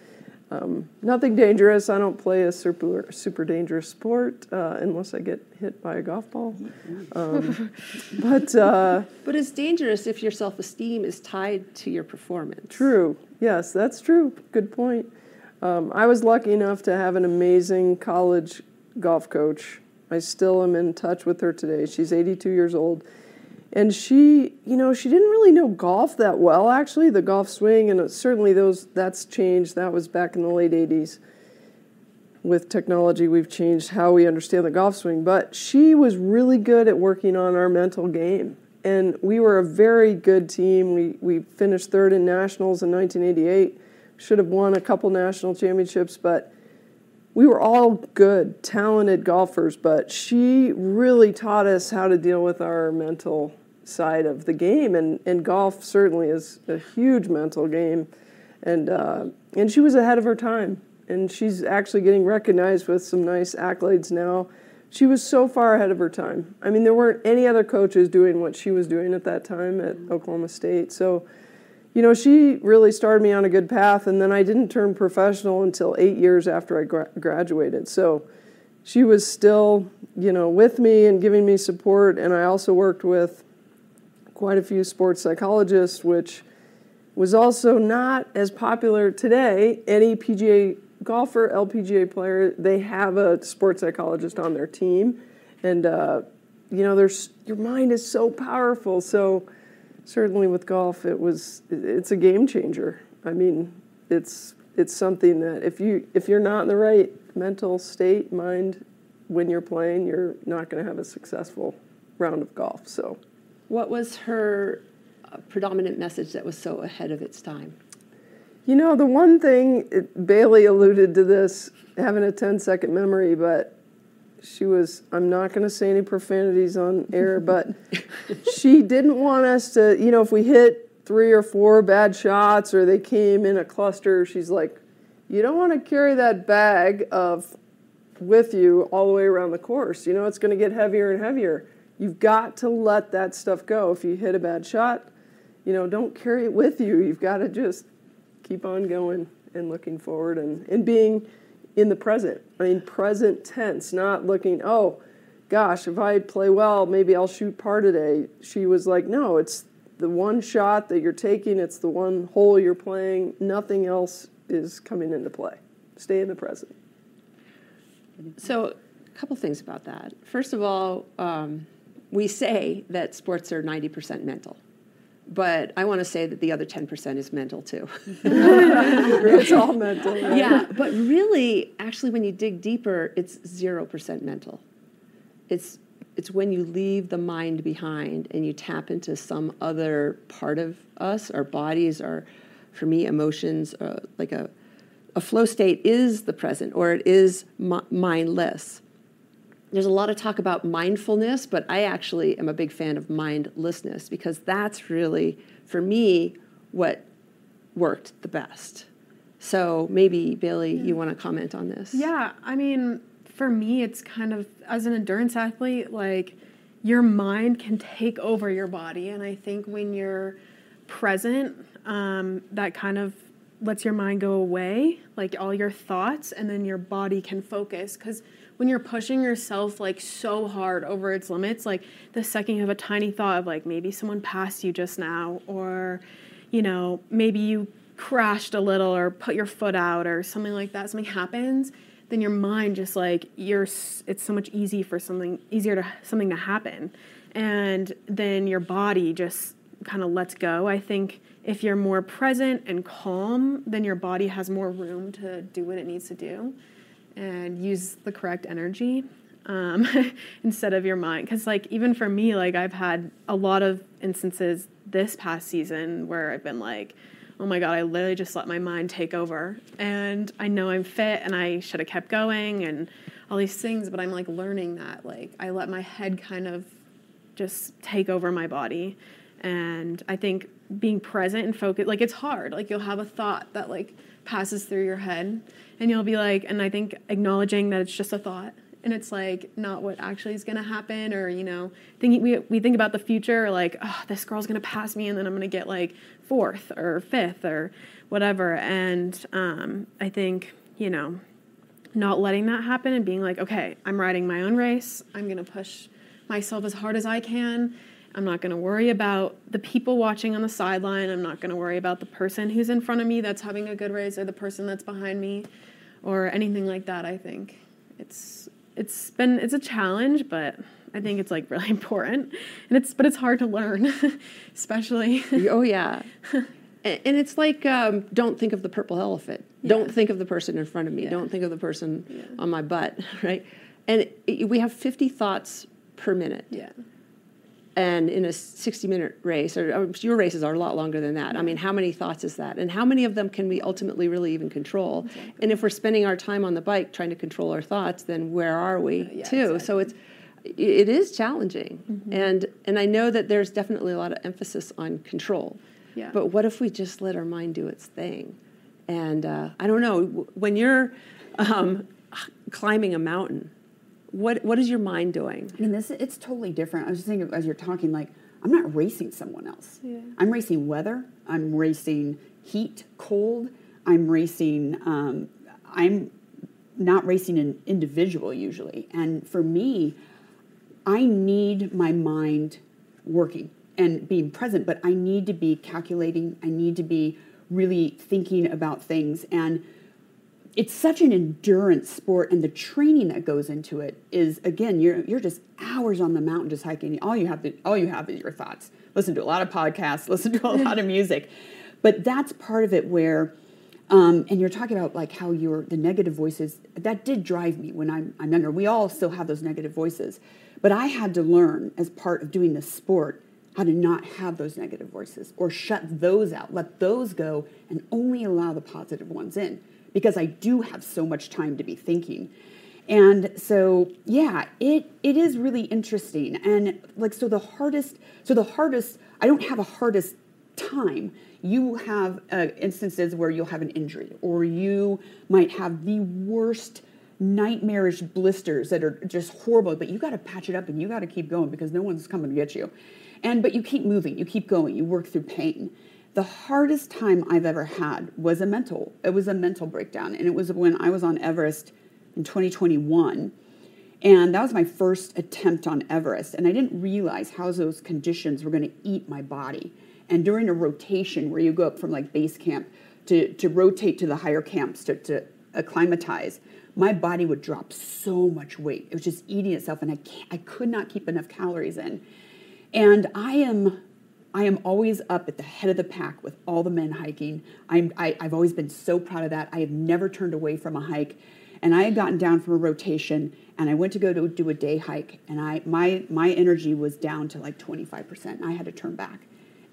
um, nothing dangerous. I don't play a super super dangerous sport uh, unless I get hit by a golf ball. Um, but uh, But it's dangerous if your self esteem is tied to your performance. True. Yes, that's true. Good point. Um, I was lucky enough to have an amazing college golf coach. I still am in touch with her today. She's 82 years old. And she, you know, she didn't really know golf that well, actually, the golf swing, and certainly those that's changed. That was back in the late 80s. With technology, we've changed how we understand the golf swing. But she was really good at working on our mental game. And we were a very good team. We, we finished third in nationals in 1988. Should have won a couple national championships, but we were all good, talented golfers. But she really taught us how to deal with our mental side of the game. And, and golf certainly is a huge mental game. And, uh, and she was ahead of her time. And she's actually getting recognized with some nice accolades now she was so far ahead of her time. I mean, there weren't any other coaches doing what she was doing at that time at Oklahoma State. So, you know, she really started me on a good path. And then I didn't turn professional until eight years after I gra- graduated. So she was still, you know, with me and giving me support. And I also worked with quite a few sports psychologists, which was also not as popular today. Any PGA golfer, LPGA player, they have a sports psychologist on their team, and uh, you know, there's your mind is so powerful. So certainly with golf, it was it's a game changer. I mean, it's it's something that if you if you're not in the right mental state, mind when you're playing, you're not going to have a successful round of golf. So, what was her uh, predominant message that was so ahead of its time? You know, the one thing, it, Bailey alluded to this, having a 10 second memory, but she was, I'm not going to say any profanities on air, but she didn't want us to, you know, if we hit three or four bad shots or they came in a cluster, she's like, you don't want to carry that bag of with you all the way around the course. You know, it's going to get heavier and heavier. You've got to let that stuff go. If you hit a bad shot, you know, don't carry it with you. You've got to just keep on going and looking forward and, and being in the present. I mean, present tense, not looking, oh, gosh, if I play well, maybe I'll shoot par today. She was like, no, it's the one shot that you're taking, it's the one hole you're playing, nothing else is coming into play. Stay in the present. So, a couple things about that. First of all, um, we say that sports are 90% mental but I want to say that the other 10% is mental too. it's all mental. Right? Yeah, but really, actually, when you dig deeper, it's 0% mental. It's, it's when you leave the mind behind and you tap into some other part of us, our bodies, our, for me, emotions, uh, like a, a flow state is the present or it is mi- mindless there's a lot of talk about mindfulness, but I actually am a big fan of mindlessness because that's really, for me, what worked the best. So maybe, Bailey, you want to comment on this? Yeah, I mean, for me, it's kind of, as an endurance athlete, like your mind can take over your body. And I think when you're present, um, that kind of lets your mind go away, like all your thoughts, and then your body can focus. Because when you're pushing yourself like so hard over its limits, like the second you have a tiny thought of like maybe someone passed you just now, or you know, maybe you crashed a little or put your foot out or something like that, something happens, then your mind just like you're it's so much easy for something easier to something to happen. And then your body just kind of lets go. I think if you're more present and calm, then your body has more room to do what it needs to do and use the correct energy um, instead of your mind. Because, like, even for me, like, I've had a lot of instances this past season where I've been like, oh my God, I literally just let my mind take over. And I know I'm fit and I should have kept going and all these things, but I'm like learning that. Like, I let my head kind of just take over my body. And I think being present and focused, like it's hard. Like you'll have a thought that like passes through your head and you'll be like, and I think acknowledging that it's just a thought and it's like not what actually is going to happen or you know thinking we, we think about the future like oh this girl's going to pass me and then i'm going to get like fourth or fifth or whatever. And um, i think you know not letting that happen and being like okay i'm riding my own race. I'm going to push myself as hard as i can i'm not going to worry about the people watching on the sideline i'm not going to worry about the person who's in front of me that's having a good race or the person that's behind me or anything like that i think it's it's been it's a challenge, but I think it's like really important, and it's but it's hard to learn, especially. oh yeah, and, it's like um, don't think of the purple elephant. Don't think of the person in front of me. Don't think of the person on my butt, right? And it, we have fifty thoughts per minute. Yeah. And in a 60 minute race, or, or your races are a lot longer than that. I mean, how many thoughts is that? And how many of them can we ultimately really even control? And if we're spending our time on the bike trying to control our thoughts, then where are we Yeah, too? So it's it is challenging. And and I know that there's definitely a lot of emphasis on control. Yeah. But what if we just let our mind do its thing? And uh, I don't know when you're um, climbing a mountain. What what is your mind doing? I mean, this it's totally different. I was just thinking as you're talking, like I'm not racing someone else. Yeah. I'm racing weather. I'm racing heat, cold. I'm racing. Um, I'm not racing an individual usually, and for me, I need my mind working and being present, but I need to be calculating. I need to be really thinking about things and it's such an endurance sport and the training that goes into it is again you're you're just hours on the mountain just hiking. All you have to all you have is your thoughts. Listen to a lot of podcasts listen to a lot of music. But that's part of it where um, and you're talking about like how your the negative voices that did drive me when I'm, I'm younger. We all still have those negative voices. But i had to learn as part of doing this sport how to not have those negative voices or shut those out let those go and only allow the positive ones in because I do have so much time to be thinking. And so, yeah, it it is really interesting. And like so the hardest so the hardest I don't have a hardest time. You have uh, instances where you'll have an injury or you might have the worst nightmarish blisters that are just horrible, but you got to patch it up and you got to keep going because no one's coming to get you. And but you keep moving, you keep going, you work through pain the hardest time I've ever had was a mental. It was a mental breakdown, and it was when I was on Everest in 2021, and that was my first attempt on Everest. And I didn't realize how those conditions were going to eat my body. And during a rotation where you go up from like base camp to to rotate to the higher camps to, to acclimatize, my body would drop so much weight. It was just eating itself, and I I could not keep enough calories in. And I am I am always up at the head of the pack with all the men hiking. I'm, I, I've always been so proud of that. I have never turned away from a hike. And I had gotten down from a rotation and I went to go to do a day hike and I my my energy was down to like 25%. And I had to turn back.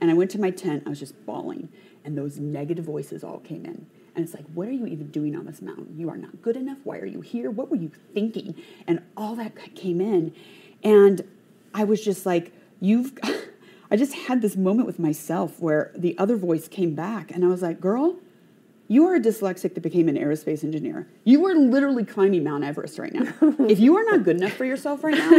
And I went to my tent, I was just bawling, and those negative voices all came in. And it's like, what are you even doing on this mountain? You are not good enough. Why are you here? What were you thinking? And all that came in. And I was just like, you've I just had this moment with myself where the other voice came back, and I was like, girl, you are a dyslexic that became an aerospace engineer. You are literally climbing Mount Everest right now. if you are not good enough for yourself right now,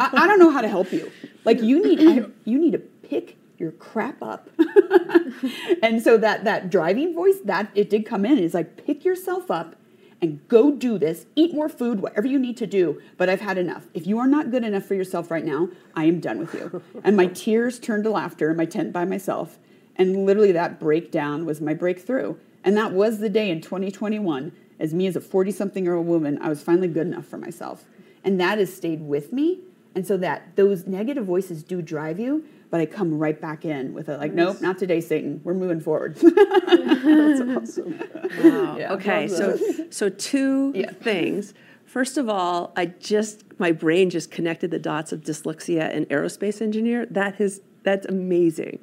I, I don't know how to help you. Like you need, I, you need to pick your crap up. and so that that driving voice that it did come in is like pick yourself up and go do this. Eat more food, whatever you need to do. But I've had enough. If you are not good enough for yourself right now, I am done with you. and my tears turned to laughter in my tent by myself. And literally, that breakdown was my breakthrough. And that was the day in 2021, as me as a 40 something year old woman, I was finally good enough for myself. And that has stayed with me. And so that those negative voices do drive you, but I come right back in with a like, nope, not today, Satan. We're moving forward. That's awesome. Wow. Yeah. okay, so so two things. First of all, I just my brain just connected the dots of dyslexia and aerospace engineer. That is that's amazing.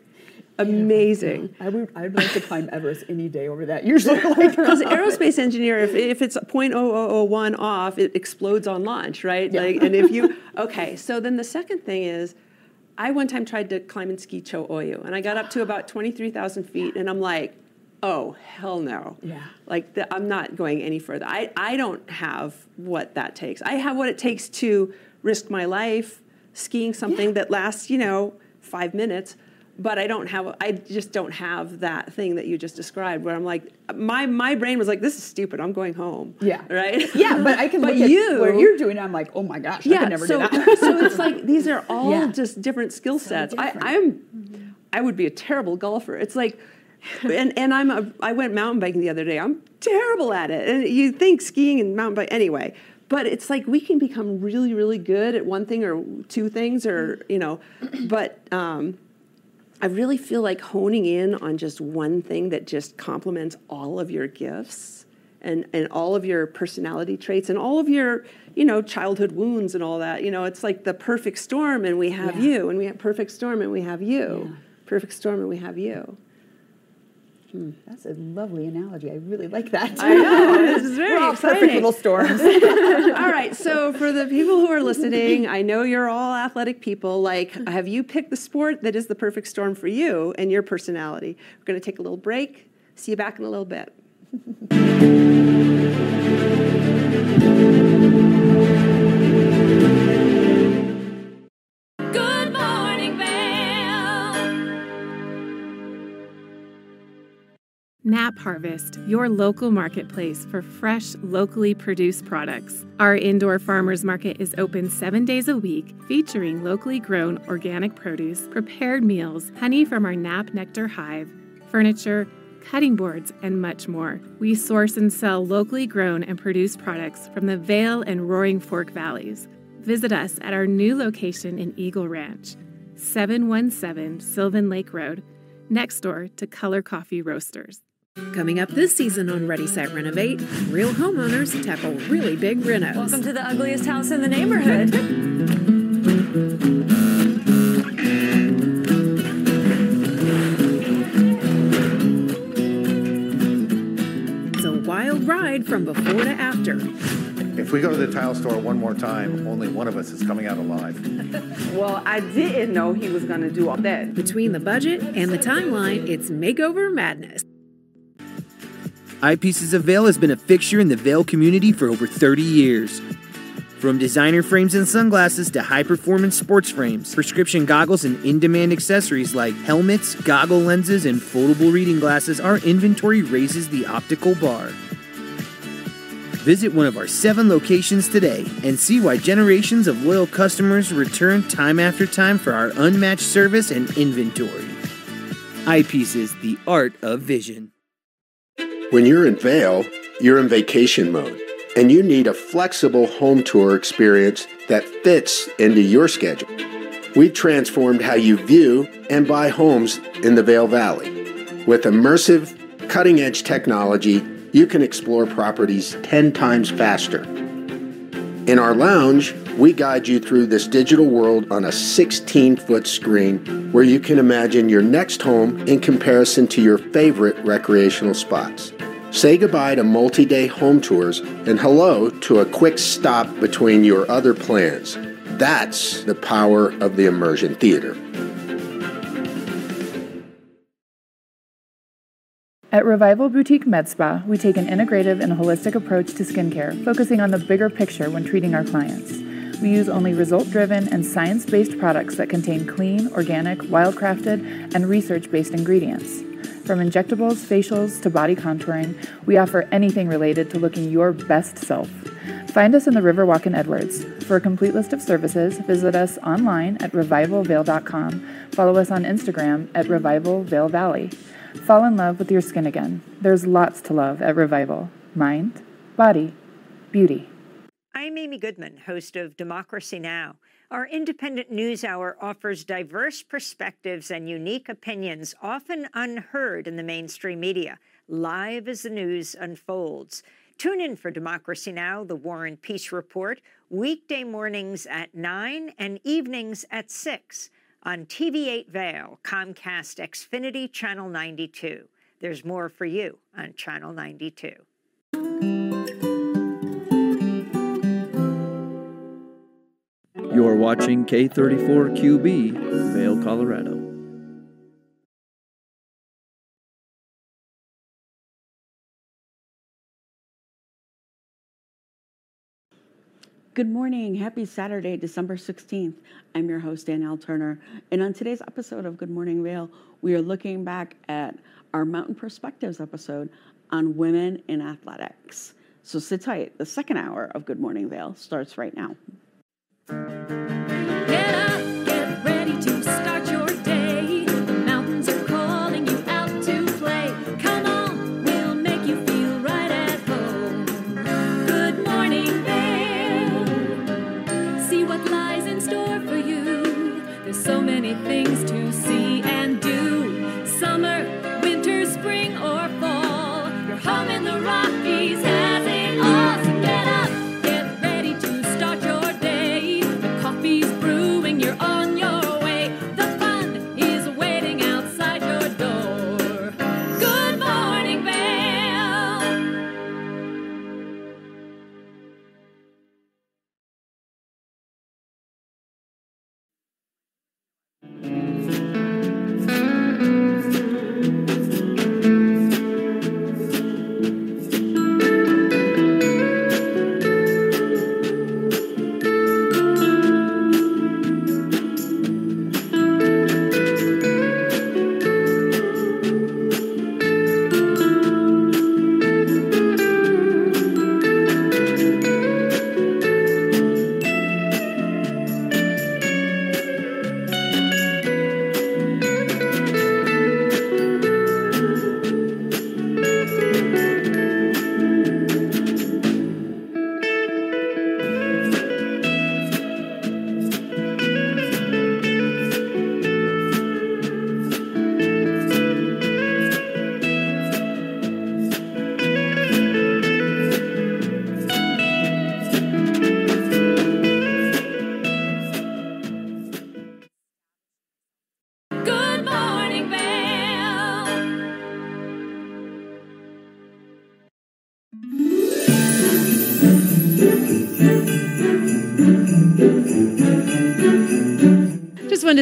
Amazing. I would I'd like to climb Everest any day over that. Usually like Because aerospace engineer, if, if it's 0.0001 off, it explodes on launch, right? Like, and if you, okay, so then the second thing is, I one time tried to climb and ski Cho Oyu, and I got up to about 23,000 feet, and I'm like, oh, hell no. Yeah. Like, the, I'm not going any further. I, I don't have what that takes. I have what it takes to risk my life skiing something that lasts, you know, five minutes. But I don't have. I just don't have that thing that you just described. Where I'm like, my my brain was like, "This is stupid. I'm going home." Yeah. Right. Yeah, but I can but look you, at what you're doing. I'm like, oh my gosh, I yeah, could never so, do that. so it's like these are all Yeah. just different skill sets. I, I'm, I would be a terrible golfer. It's like, and and I'm a, I went mountain biking the other day. I'm terrible at it. And you think skiing and mountain bike anyway, but it's like we can become really really good at one thing or two things or you know, but. Um, I really feel like honing in on just one thing that just complements all of your gifts and, and all of your personality traits and all of your, you know, childhood wounds and all that. You know, it's like the perfect storm and we have Yeah. you, and we have perfect storm and we have you. Perfect storm and we have you. Hmm, that's a lovely analogy. I really like that. I know, this is very We're perfect little storms. all right, so for the people who are listening, I know you're all athletic people. Like, have you picked the sport that is the perfect storm for you and your personality? We're going to take a little break. See you back in a little bit. Nap Harvest, your local marketplace for fresh, locally produced products. Our indoor farmers market is open seven days a week, featuring locally grown organic produce, prepared meals, honey from our Nap Nectar hive, furniture, cutting boards, and much more. We source and sell locally grown and produced products from the Vail and Roaring Fork valleys. Visit us at our new location in Eagle Ranch, 717 Sylvan Lake Road, next door to Color Coffee Roasters. Coming up this season on Ready Set Renovate, real homeowners tackle really big renos. Welcome to the ugliest house in the neighborhood. It's a wild ride from before to after. If we go to the tile store one more time, only one of us is coming out alive. Well, I didn't know he was going to do all that. Between the budget and the timeline, it's makeover madness. Eyepieces of Vail has been a fixture in the Vail community for over 30 years. From designer frames and sunglasses to high performance sports frames, prescription goggles, and in demand accessories like helmets, goggle lenses, and foldable reading glasses, our inventory raises the optical bar. Visit one of our seven locations today and see why generations of loyal customers return time after time for our unmatched service and inventory. Eyepieces, the art of vision. When you're in Vail, you're in vacation mode, and you need a flexible home tour experience that fits into your schedule. We've transformed how you view and buy homes in the Vail Valley. With immersive, cutting edge technology, you can explore properties 10 times faster. In our lounge, we guide you through this digital world on a 16 foot screen where you can imagine your next home in comparison to your favorite recreational spots. Say goodbye to multi day home tours and hello to a quick stop between your other plans. That's the power of the immersion theater. At Revival Boutique Med Spa, we take an integrative and holistic approach to skincare, focusing on the bigger picture when treating our clients. We use only result driven and science based products that contain clean, organic, wildcrafted, and research based ingredients. From injectables, facials, to body contouring, we offer anything related to looking your best self. Find us in the Riverwalk in Edwards. For a complete list of services, visit us online at revivalvail.com. Follow us on Instagram at Revival Vail Valley. Fall in love with your skin again. There's lots to love at Revival mind, body, beauty. I'm Amy Goodman, host of Democracy Now! Our independent news hour offers diverse perspectives and unique opinions, often unheard in the mainstream media, live as the news unfolds. Tune in for Democracy Now! The War and Peace Report, weekday mornings at 9 and evenings at 6 on TV8 Vail, Comcast Xfinity Channel 92. There's more for you on Channel 92. You're watching K34QB, Vail, Colorado. Good morning. Happy Saturday, December 16th. I'm your host, Danielle Turner. And on today's episode of Good Morning Vail, we are looking back at our Mountain Perspectives episode on women in athletics. So sit tight. The second hour of Good Morning Vail starts right now. Get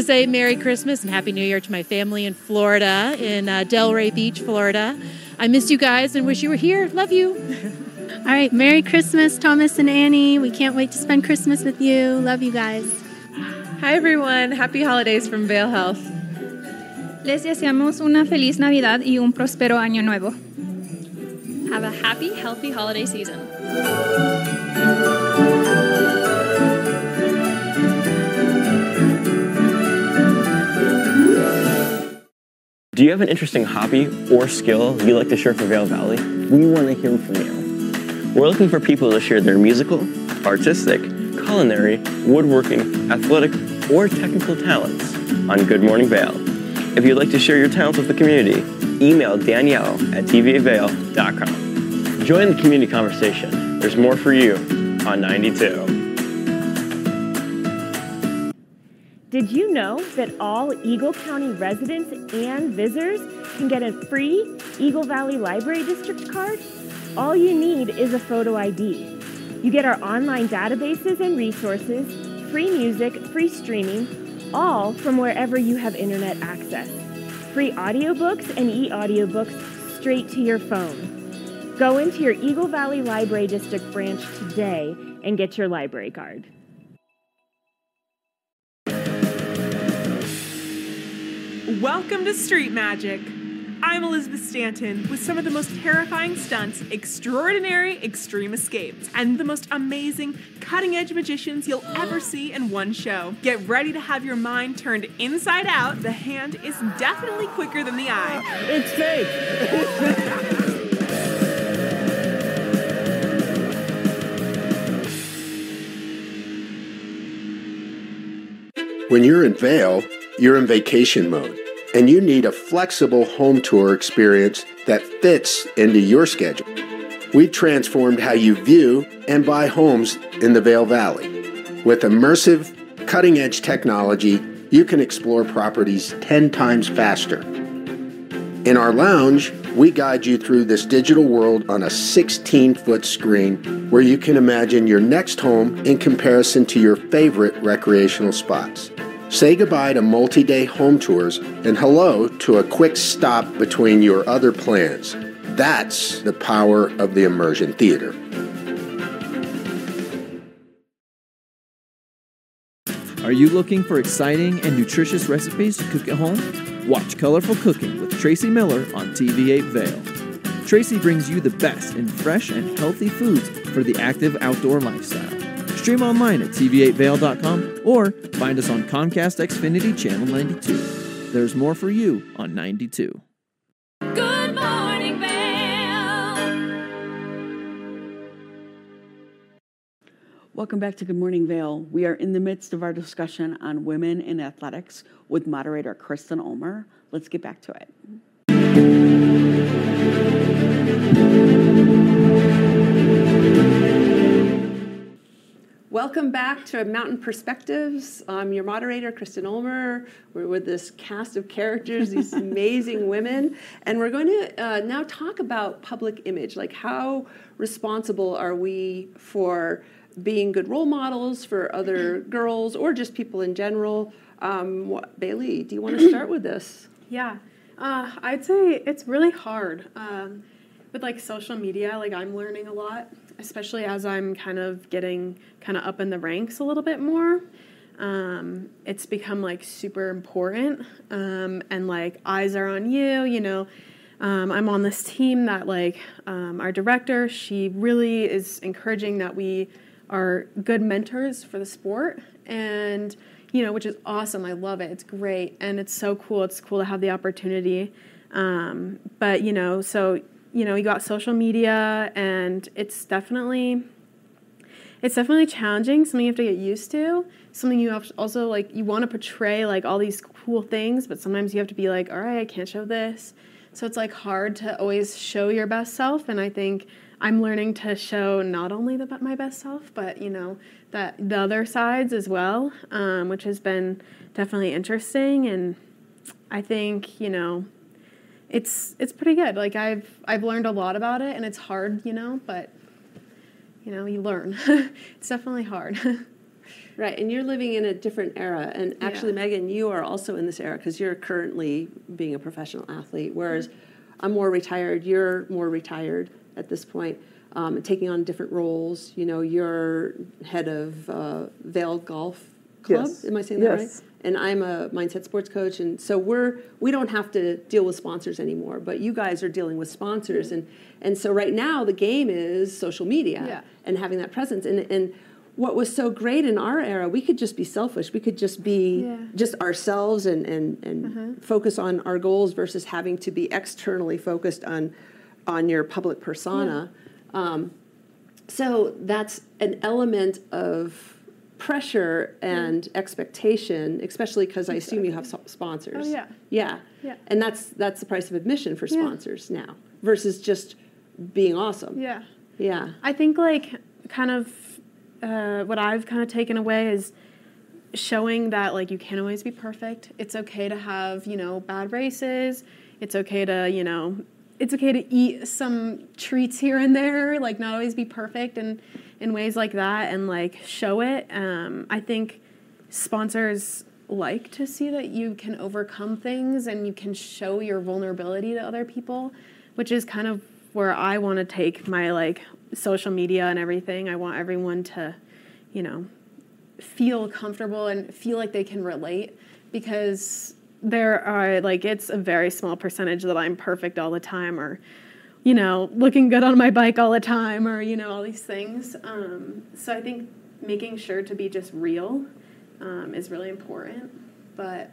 say Merry Christmas and Happy New Year to my family in Florida, in uh, Delray Beach, Florida. I miss you guys and wish you were here. Love you. All right, Merry Christmas, Thomas and Annie. We can't wait to spend Christmas with you. Love you guys. Hi everyone, happy holidays from Vail Health. Les deseamos una feliz Navidad y un próspero año nuevo. Have a happy, healthy holiday season. Do you have an interesting hobby or skill you'd like to share for Vail Valley? We want to hear from you. We're looking for people to share their musical, artistic, culinary, woodworking, athletic, or technical talents on Good Morning Vail. If you'd like to share your talents with the community, email Danielle at tv8vail.com. Join the community conversation. There's more for you on 92. Did you know that all Eagle County residents and visitors can get a free Eagle Valley Library District card? All you need is a photo ID. You get our online databases and resources, free music, free streaming, all from wherever you have internet access. Free audiobooks and e-audiobooks straight to your phone. Go into your Eagle Valley Library District branch today and get your library card. Welcome to Street Magic. I'm Elizabeth Stanton with some of the most terrifying stunts, extraordinary extreme escapes, and the most amazing cutting edge magicians you'll ever see in one show. Get ready to have your mind turned inside out. The hand is definitely quicker than the eye. It's fake! When you're in Vail, you're in vacation mode, and you need a flexible home tour experience that fits into your schedule. We've transformed how you view and buy homes in the Vail Valley. With immersive, cutting edge technology, you can explore properties 10 times faster. In our lounge, we guide you through this digital world on a 16 foot screen where you can imagine your next home in comparison to your favorite recreational spots. Say goodbye to multi day home tours and hello to a quick stop between your other plans. That's the power of the immersion theater. Are you looking for exciting and nutritious recipes to cook at home? Watch Colorful Cooking with Tracy Miller on TV8 Vail. Tracy brings you the best in fresh and healthy foods for the active outdoor lifestyle. Stream online at tv8vail.com or find us on Comcast Xfinity Channel 92. There's more for you on 92. Good morning, Vail. Welcome back to Good Morning Vail. We are in the midst of our discussion on women in athletics with moderator Kristen Ulmer. Let's get back to it. Welcome back to Mountain Perspectives. I'm your moderator, Kristen Ulmer. We're with this cast of characters, these amazing women, and we're going to uh, now talk about public image. Like, how responsible are we for being good role models for other girls or just people in general? Um, what, Bailey, do you want to start with this? Yeah, uh, I'd say it's really hard um, with like social media. Like I'm learning a lot, especially as I'm kind of getting kind of up in the ranks a little bit more. Um, it's become like super important, um, and like eyes are on you. You know, um, I'm on this team that like um, our director. She really is encouraging that we are good mentors for the sport, and you know, which is awesome. I love it. It's great, and it's so cool. It's cool to have the opportunity. Um, but you know, so you know, you got social media, and it's definitely it's definitely challenging. Something you have to get used to. Something you have also like. You want to portray like all these cool things, but sometimes you have to be like, all right, I can't show this. So it's like hard to always show your best self, and I think I'm learning to show not only the my best self, but you know that the other sides as well, um, which has been definitely interesting. And I think you know it's it's pretty good. Like I've I've learned a lot about it, and it's hard, you know, but you know you learn. it's definitely hard. Right, and you're living in a different era. And actually, Megan, you are also in this era because you're currently being a professional athlete, whereas I'm more retired. You're more retired at this point, um, taking on different roles. You know, you're head of uh, Vail Golf Club. Yes. Am I saying that Yes. right? And I'm a mindset sports coach, and so we're we don't have to deal with sponsors anymore. But you guys are dealing with sponsors, and and so right now the game is social media Yeah. and having that presence. And and what was so great in our era, we could just be selfish. We could just be Yeah. just ourselves and and and Mhm. focus on our goals versus having to be externally focused on on your public persona. Um, so that's an element of pressure and expectation, especially because I assume you have so- sponsors. Oh, yeah. Yeah. Yeah. And that's that's the price of admission for Yeah. sponsors now versus just being awesome. Yeah. Yeah. I think like kind of uh, what I've kind of taken away is showing that like you can't always be perfect. It's okay to have you know bad races. It's okay to you know it's okay to eat some treats here and there. Like not always be perfect and in ways like that and like show it. Um, I think sponsors like to see that you can overcome things and you can show your vulnerability to other people, which is kind of where I want to take my like social media and everything. I want everyone to, you know, feel comfortable and feel like they can relate because there are like it's a very small percentage that I'm perfect all the time or you know looking good on my bike all the time or you know all these things. Um, so I think making sure to be just real um, is really important. But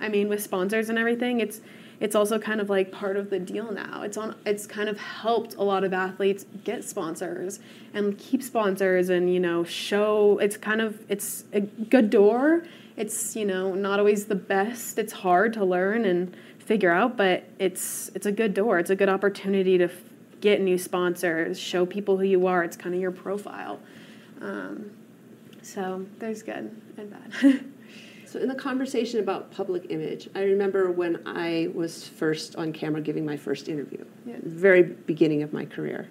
I mean with sponsors and everything it's it's also kind of like part of the deal now. It's on it's kind of helped a lot of athletes get sponsors and keep sponsors and you know show it's kind of it's a good door. It's you know not always the best. It's hard to learn and figure out but it's it's a good door it's a good opportunity to f- get new sponsors show people who you are it's kind of your profile um, so there's good and bad So, in the conversation about public image, I remember when I was first on camera giving my first interview, Yeah. very beginning of my career.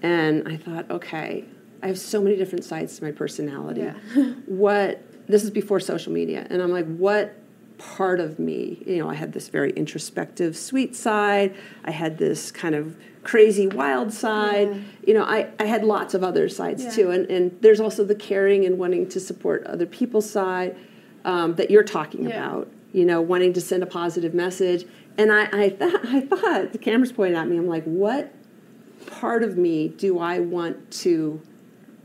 And I thought, okay, I have so many different sides to my personality. Yeah. what, this is before social media, and I'm like, what part of me, you know, I had this very introspective, sweet side, I had this kind of crazy, wild side. You know, I, I had lots of other sides Yeah. too. And, and there's also the caring and wanting to support other people's side um, that you're talking Yeah. about, you know, wanting to send a positive message. And I, I, thought, I thought, the camera's pointing at me, I'm like, what part of me do I want to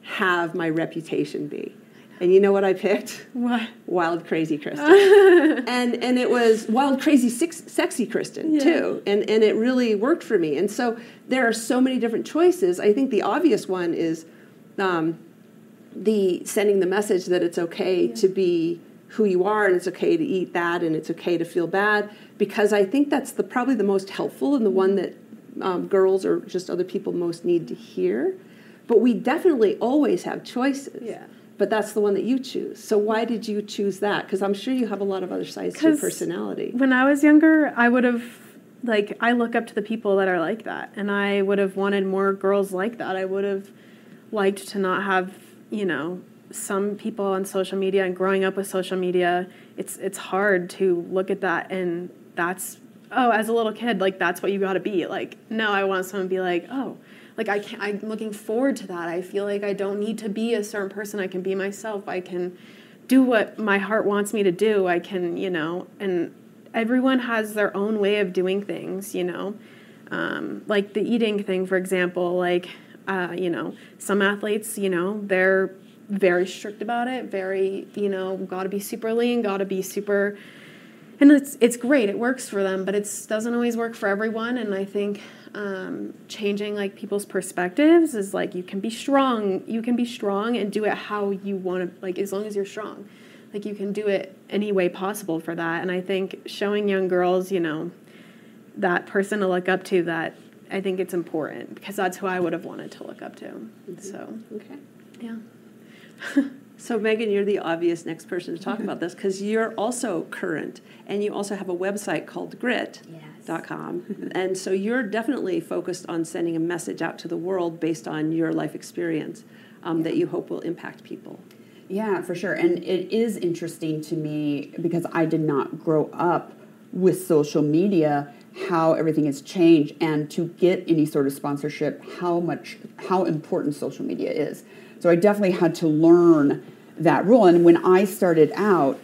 have my reputation be? And you know what I picked? What? Wild, crazy Kristen. and and it was wild, crazy, six, sexy Kristen Yeah. too. And and it really worked for me. And so there are so many different choices. I think the obvious one is um, the sending the message that it's okay to be who you are and it's okay to eat that and it's okay to feel bad because I think that's the probably the most helpful and the one that um, girls or just other people most need to hear. But we definitely always have choices. Yeah. But that's the one that you choose. So why did you choose that? Because I'm sure you have a lot of other sides to your personality. When I was younger, I would have like I look up to the people that are like that, and I would have wanted more girls like that. I would have liked to not have you know some people on social media and growing up with social media. It's it's hard to look at that and that's oh as a little kid like that's what you got to be like. No, I want someone to be like oh like I can I'm looking forward to that. I feel like I don't need to be a certain person. I can be myself. I can do what my heart wants me to do. I can, you know, and everyone has their own way of doing things, you know. Um, like the eating thing, for example, like, uh, you know, some athletes, you know, they're very strict about it, very, you know, gotta be super lean, gotta be super and it's it's great it works for them but it doesn't always work for everyone and i think um, changing like people's perspectives is like you can be strong you can be strong and do it how you want to like as long as you're strong. Like you can do it any way possible for that. And i think showing young girls you know that person to look up to that i think it's important because that's who i would have wanted to look up to. So okay. yeah. So Megan, you're the obvious next person to talk about this because you're also current and you also have a website called grit.com. And so you're definitely focused on sending a message out to the world based on your life experience um, that you hope will impact people. Yeah, for sure. And it is interesting to me because I did not grow up with social media how everything has changed and to get any sort of sponsorship how much how important social media is. So I definitely had to learn that rule and when I started out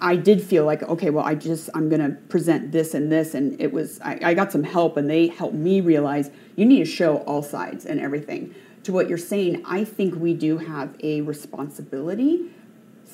I- did feel like okay well I just I'm going to present this and this and it was I, I got some help and they helped me realize you need to show all sides and everything to what you're saying I think we do have a responsibility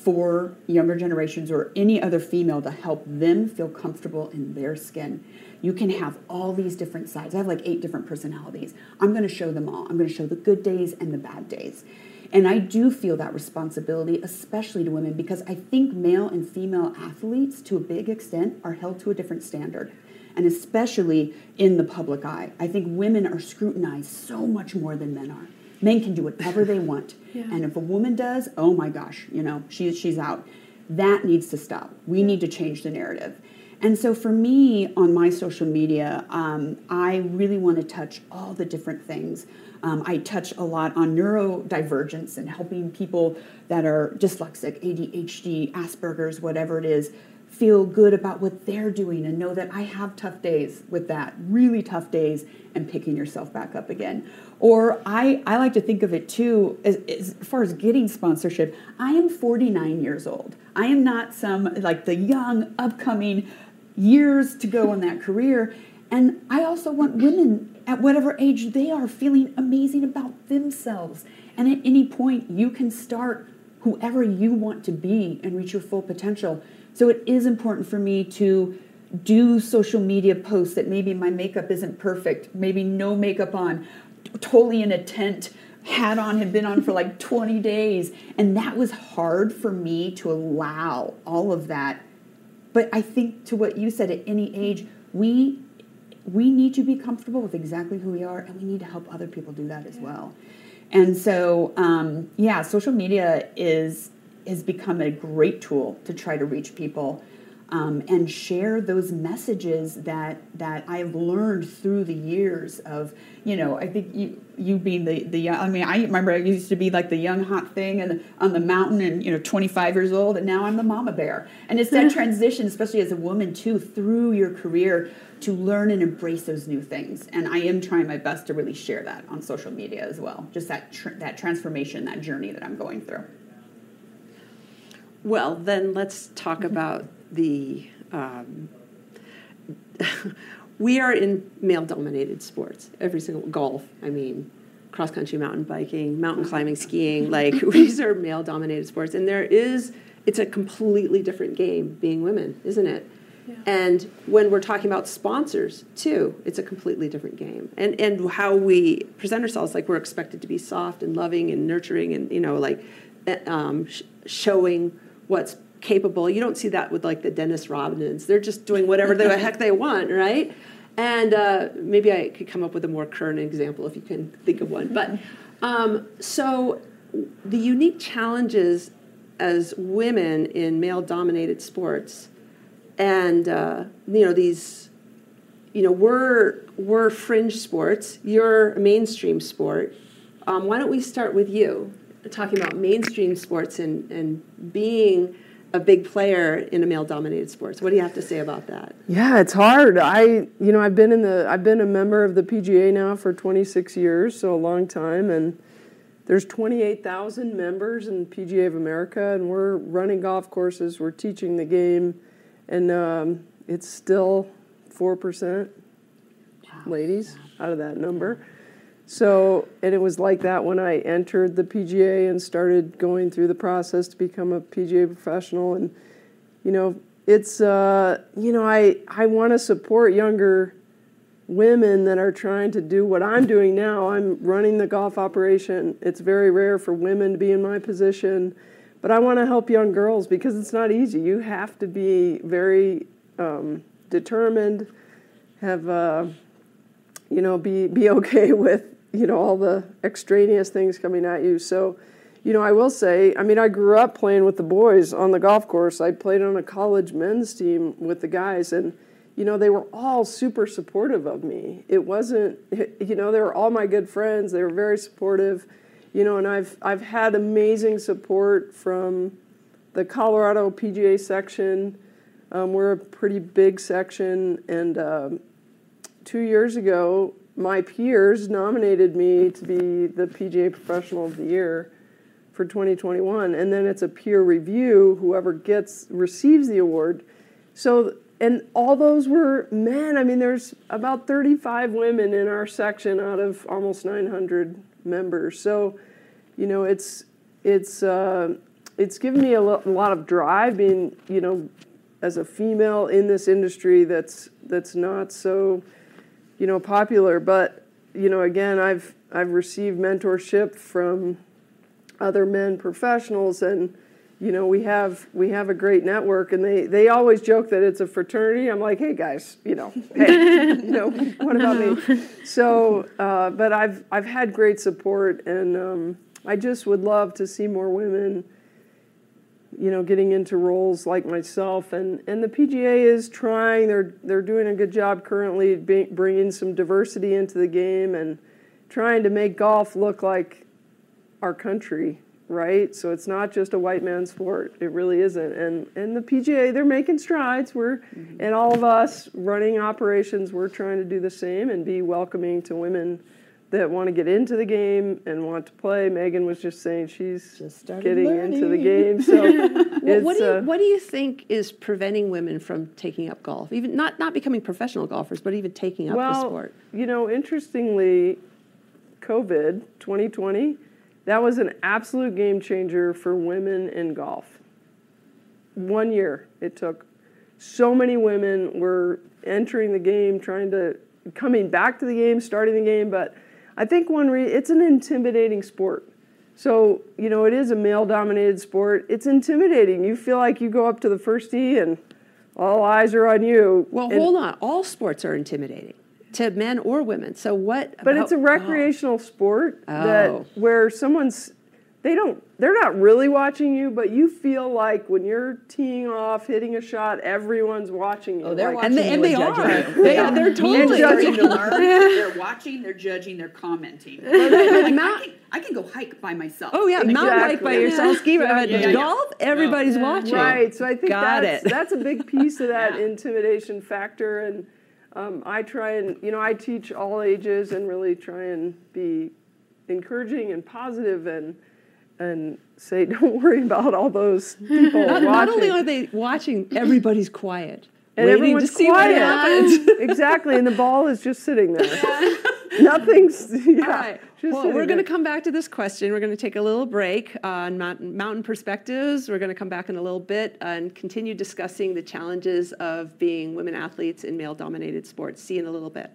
for younger generations or any other female to help them feel comfortable in their skin. You can have all these different sides. I have like eight different personalities. I'm going to show them all. I'm going to show the good days and the bad days. And I do feel that responsibility, especially to women, because I think male and female athletes, to a big extent, are held to a different standard. And especially in the public eye. I think women are scrutinized so much more than men are. Men can do whatever they want. Yeah. And if a woman does, oh my gosh, you know, she's she's out. That needs to stop. We need to change the narrative. And so for me on my social media, um, I really want to touch all the different things. Um, I touch a lot on neurodivergence and helping people that are dyslexic, ADHD, Asperger's, whatever it is, feel good about what they're doing and know that I have tough days with that, really tough days, and picking yourself back up again. Or I, I like to think of it too, as, as far as getting sponsorship, I am 49 years old. I am not some like the young, upcoming years to go in that career. And I also want women at whatever age they are feeling amazing about themselves. And at any point, you can start whoever you want to be and reach your full potential. So it is important for me to do social media posts that maybe my makeup isn't perfect, maybe no makeup on, totally in a tent, hat on, had been on for like 20 days. And that was hard for me to allow all of that. But I think to what you said, at any age, we we need to be comfortable with exactly who we are, and we need to help other people do that as well. And so, um, yeah, social media is has become a great tool to try to reach people um, and share those messages that that I've learned through the years of you know I think you you being the the young, I mean I remember I used to be like the young hot thing and on the mountain and you know 25 years old and now I'm the mama bear. And it's that transition especially as a woman too through your career to learn and embrace those new things. And I am trying my best to really share that on social media as well just that tr- that transformation that journey that I'm going through. Well, then let's talk about the. Um, we are in male dominated sports, every single golf, I mean, cross country mountain biking, mountain climbing, skiing, like these are male dominated sports. And there is, it's a completely different game being women, isn't it? And when we're talking about sponsors too, it's a completely different game. And and how we present ourselves, like we're expected to be soft and loving and nurturing, and you know, like eh, um, sh- showing what's capable. You don't see that with like the Dennis Rodmans. They're just doing whatever the heck they want, right? And uh, maybe I could come up with a more current example if you can think of one. But um, so the unique challenges as women in male-dominated sports, and uh, you know these, you know we're we're fringe sports. You're a mainstream sport. Um, why don't we start with you, talking about mainstream sports and and being a big player in a male-dominated sports. What do you have to say about that? Yeah, it's hard. I, you know, I've been in the, I've been a member of the PGA now for 26 years, so a long time, and there's 28,000 members in PGA of America, and we're running golf courses, we're teaching the game, and um, it's still four percent ladies out of that number. So, and it was like that when I entered the PGA and started going through the process to become a PGA professional. And, you know, it's, uh, you know, I, I want to support younger women that are trying to do what I'm doing now. I'm running the golf operation. It's very rare for women to be in my position, but I want to help young girls because it's not easy. You have to be very um, determined, have, uh, you know, be, be okay with you know all the extraneous things coming at you. So you know i will say i mean i grew up playing with the boys on the golf course. I played on a college men's team with the guys and you know they were all super supportive of me. It wasn't you know they were all my good friends. They were very supportive you know and i've i've had amazing support from the colorado pga section. Um, we're a pretty big section and um, two years ago my peers nominated me to be the PGA Professional of the Year for 2021, and then it's a peer review. Whoever gets receives the award. So, and all those were men. I mean, there's about 35 women in our section out of almost 900 members. So, you know, it's it's uh, it's given me a, lo- a lot of drive being, you know, as a female in this industry that's that's not so you know, popular. But you know, again, I've I've received mentorship from other men professionals, and you know, we have we have a great network. And they they always joke that it's a fraternity. I'm like, hey guys, you know, hey, you know, what about me? So, uh, but I've I've had great support, and um, I just would love to see more women you know, getting into roles like myself, and, and the PGA is trying. They're they're doing a good job currently, bringing some diversity into the game and trying to make golf look like our country, right? So it's not just a white man's sport. It really isn't. And and the PGA, they're making strides. We're mm-hmm. and all of us running operations, we're trying to do the same and be welcoming to women that want to get into the game and want to play. Megan was just saying she's just getting learning. into the game. So well, what, do you, uh, what do you think is preventing women from taking up golf? Even not not becoming professional golfers, but even taking up well, the sport. You know, interestingly, COVID 2020, that was an absolute game changer for women in golf. One year it took. So many women were entering the game, trying to coming back to the game, starting the game, but I think one re- it's an intimidating sport. So, you know, it is a male dominated sport. It's intimidating. You feel like you go up to the first tee and all eyes are on you. Well, and, hold on. All sports are intimidating to men or women. So what But it's a oh. recreational golf? sport that oh. where someone's they don't they're not really watching you, but you feel like when you're teeing off, hitting a shot, everyone's watching you. Oh, they're like, watching and they, you and they are you. They are. They're totally They're judging. starting to learn. They're watching, they're judging, they're commenting. Well, they- Like, Mount- I, can, I can go hike by myself. Oh yeah, mountain bike by yourself, ski Yeah, ride, yeah, yeah. golf. Everybody's watching. Right. So I think Got that's it. that's a big piece of that intimidation factor. And um, I try and you know I teach all ages and really try and be encouraging and positive and and say don't worry about all those people Not, watching. not only are they watching, everybody's quiet, and everyone's to see quiet. what happens. exactly, and the ball is just sitting there. Nothing's yeah. Right. Well, we're going to come back to this question. We're going to take a little break on mountain, mountain perspectives. We're going to come back in a little bit and continue discussing the challenges of being women athletes in male dominated sports. See you in a little bit.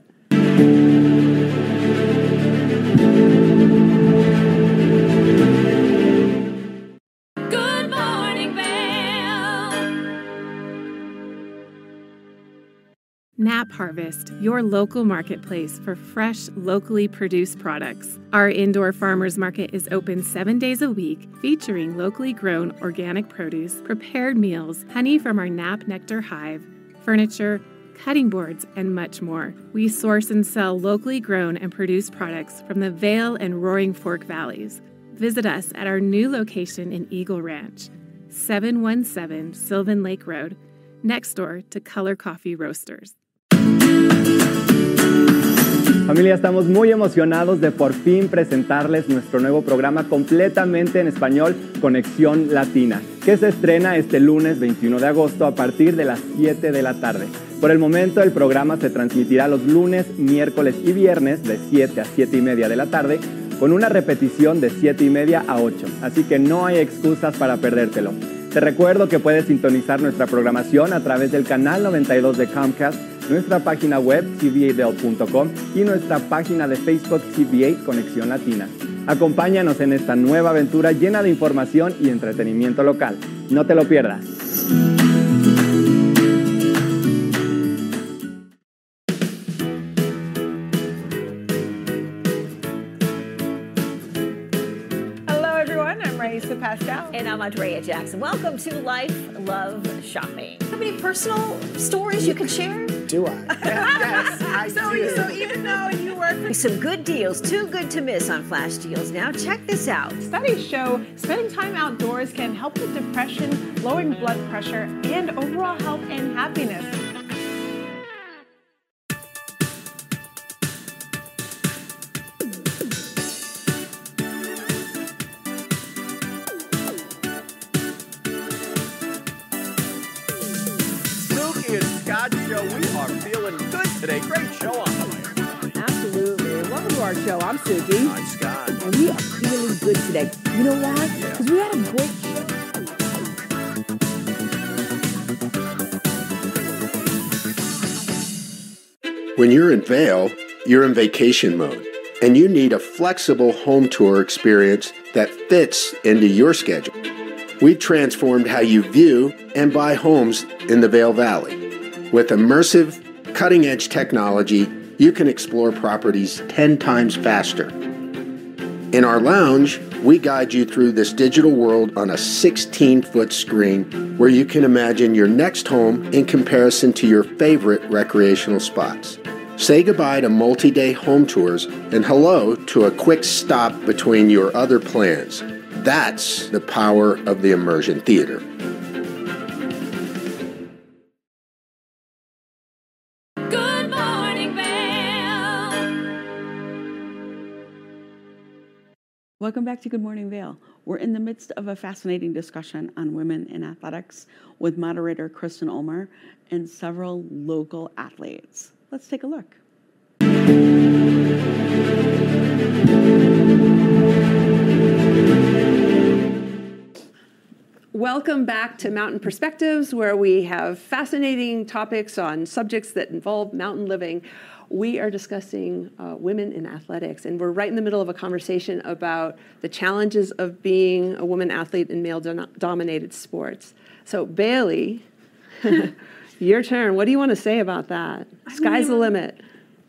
Nap Harvest, your local marketplace for fresh, locally produced products. Our indoor farmers market is open seven days a week, featuring locally grown organic produce, prepared meals, honey from our Nap Nectar hive, furniture, cutting boards, and much more. We source and sell locally grown and produced products from the Vail and Roaring Fork Valleys. Visit us at our new location in Eagle Ranch, 717 Sylvan Lake Road, next door to Color Coffee Roasters. Familia, estamos muy emocionados de por fin presentarles nuestro nuevo programa completamente en español, Conexión Latina, que se estrena este lunes 21 de agosto a partir de las 7 de la tarde. Por el momento el programa se transmitirá los lunes, miércoles y viernes de 7 a 7 y media de la tarde, con una repetición de 7 y media a 8, así que no hay excusas para perdértelo. Te recuerdo que puedes sintonizar nuestra programación a través del canal 92 de Comcast, nuestra página web cvadel.com y nuestra página de Facebook CVA Conexión Latina. Acompáñanos en esta nueva aventura llena de información y entretenimiento local. No te lo pierdas. Hello, everyone. I'm Raisa Pascal. And I'm Andrea Jackson. Welcome to Life Love Shopping. Have any personal stories you can share? Do I? yes, I so, do. so even though you work for some good deals, too good to miss on flash deals. Now check this out. Studies show spending time outdoors can help with depression, lowering blood pressure, and overall health and happiness. Show. I'm Suki. I'm Scott. And we are feeling good today. You know why? Because we had a great show. When you're in Vail, you're in vacation mode, and you need a flexible home tour experience that fits into your schedule. We've transformed how you view and buy homes in the Vail Valley. With immersive, cutting edge technology, you can explore properties 10 times faster. In our lounge, we guide you through this digital world on a 16 foot screen where you can imagine your next home in comparison to your favorite recreational spots. Say goodbye to multi day home tours and hello to a quick stop between your other plans. That's the power of the immersion theater. Welcome back to Good Morning Vail. We're in the midst of a fascinating discussion on women in athletics with moderator Kristen Ulmer and several local athletes. Let's take a look. Welcome back to Mountain Perspectives, where we have fascinating topics on subjects that involve mountain living. We are discussing uh, women in athletics, and we're right in the middle of a conversation about the challenges of being a woman athlete in male do- dominated sports. So, Bailey, your turn. What do you want to say about that? Sky's the limit.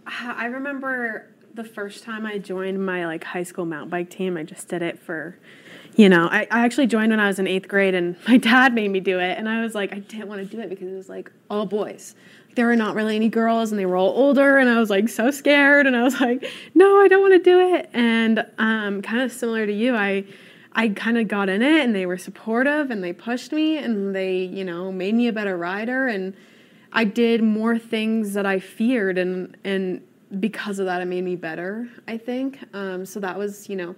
I remember the first time I joined my like high school mountain bike team. I just did it for, you know, I, I actually joined when I was in eighth grade, and my dad made me do it, and I was like, I didn't want to do it because it was like all boys. There were not really any girls, and they were all older, and I was like so scared, and I was like, no, I don't want to do it. And um, kind of similar to you, I I kind of got in it, and they were supportive, and they pushed me, and they you know made me a better rider, and I did more things that I feared, and and because of that, it made me better. I think um, so. That was you know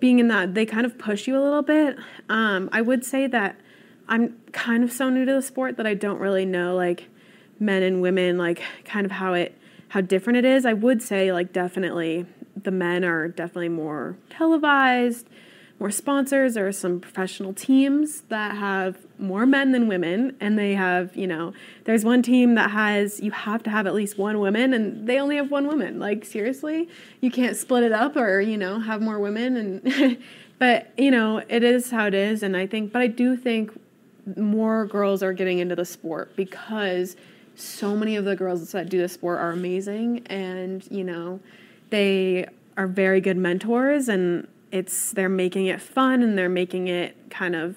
being in that they kind of push you a little bit. Um, I would say that I'm kind of so new to the sport that I don't really know like men and women like kind of how it how different it is. I would say like definitely the men are definitely more televised, more sponsors. Are some professional teams that have more men than women, and they have you know there's one team that has you have to have at least one woman, and they only have one woman. Like seriously, you can't split it up or you know have more women and. but you know it is how it is and i think but i do think more girls are getting into the sport because so many of the girls that do the sport are amazing and you know they are very good mentors and it's they're making it fun and they're making it kind of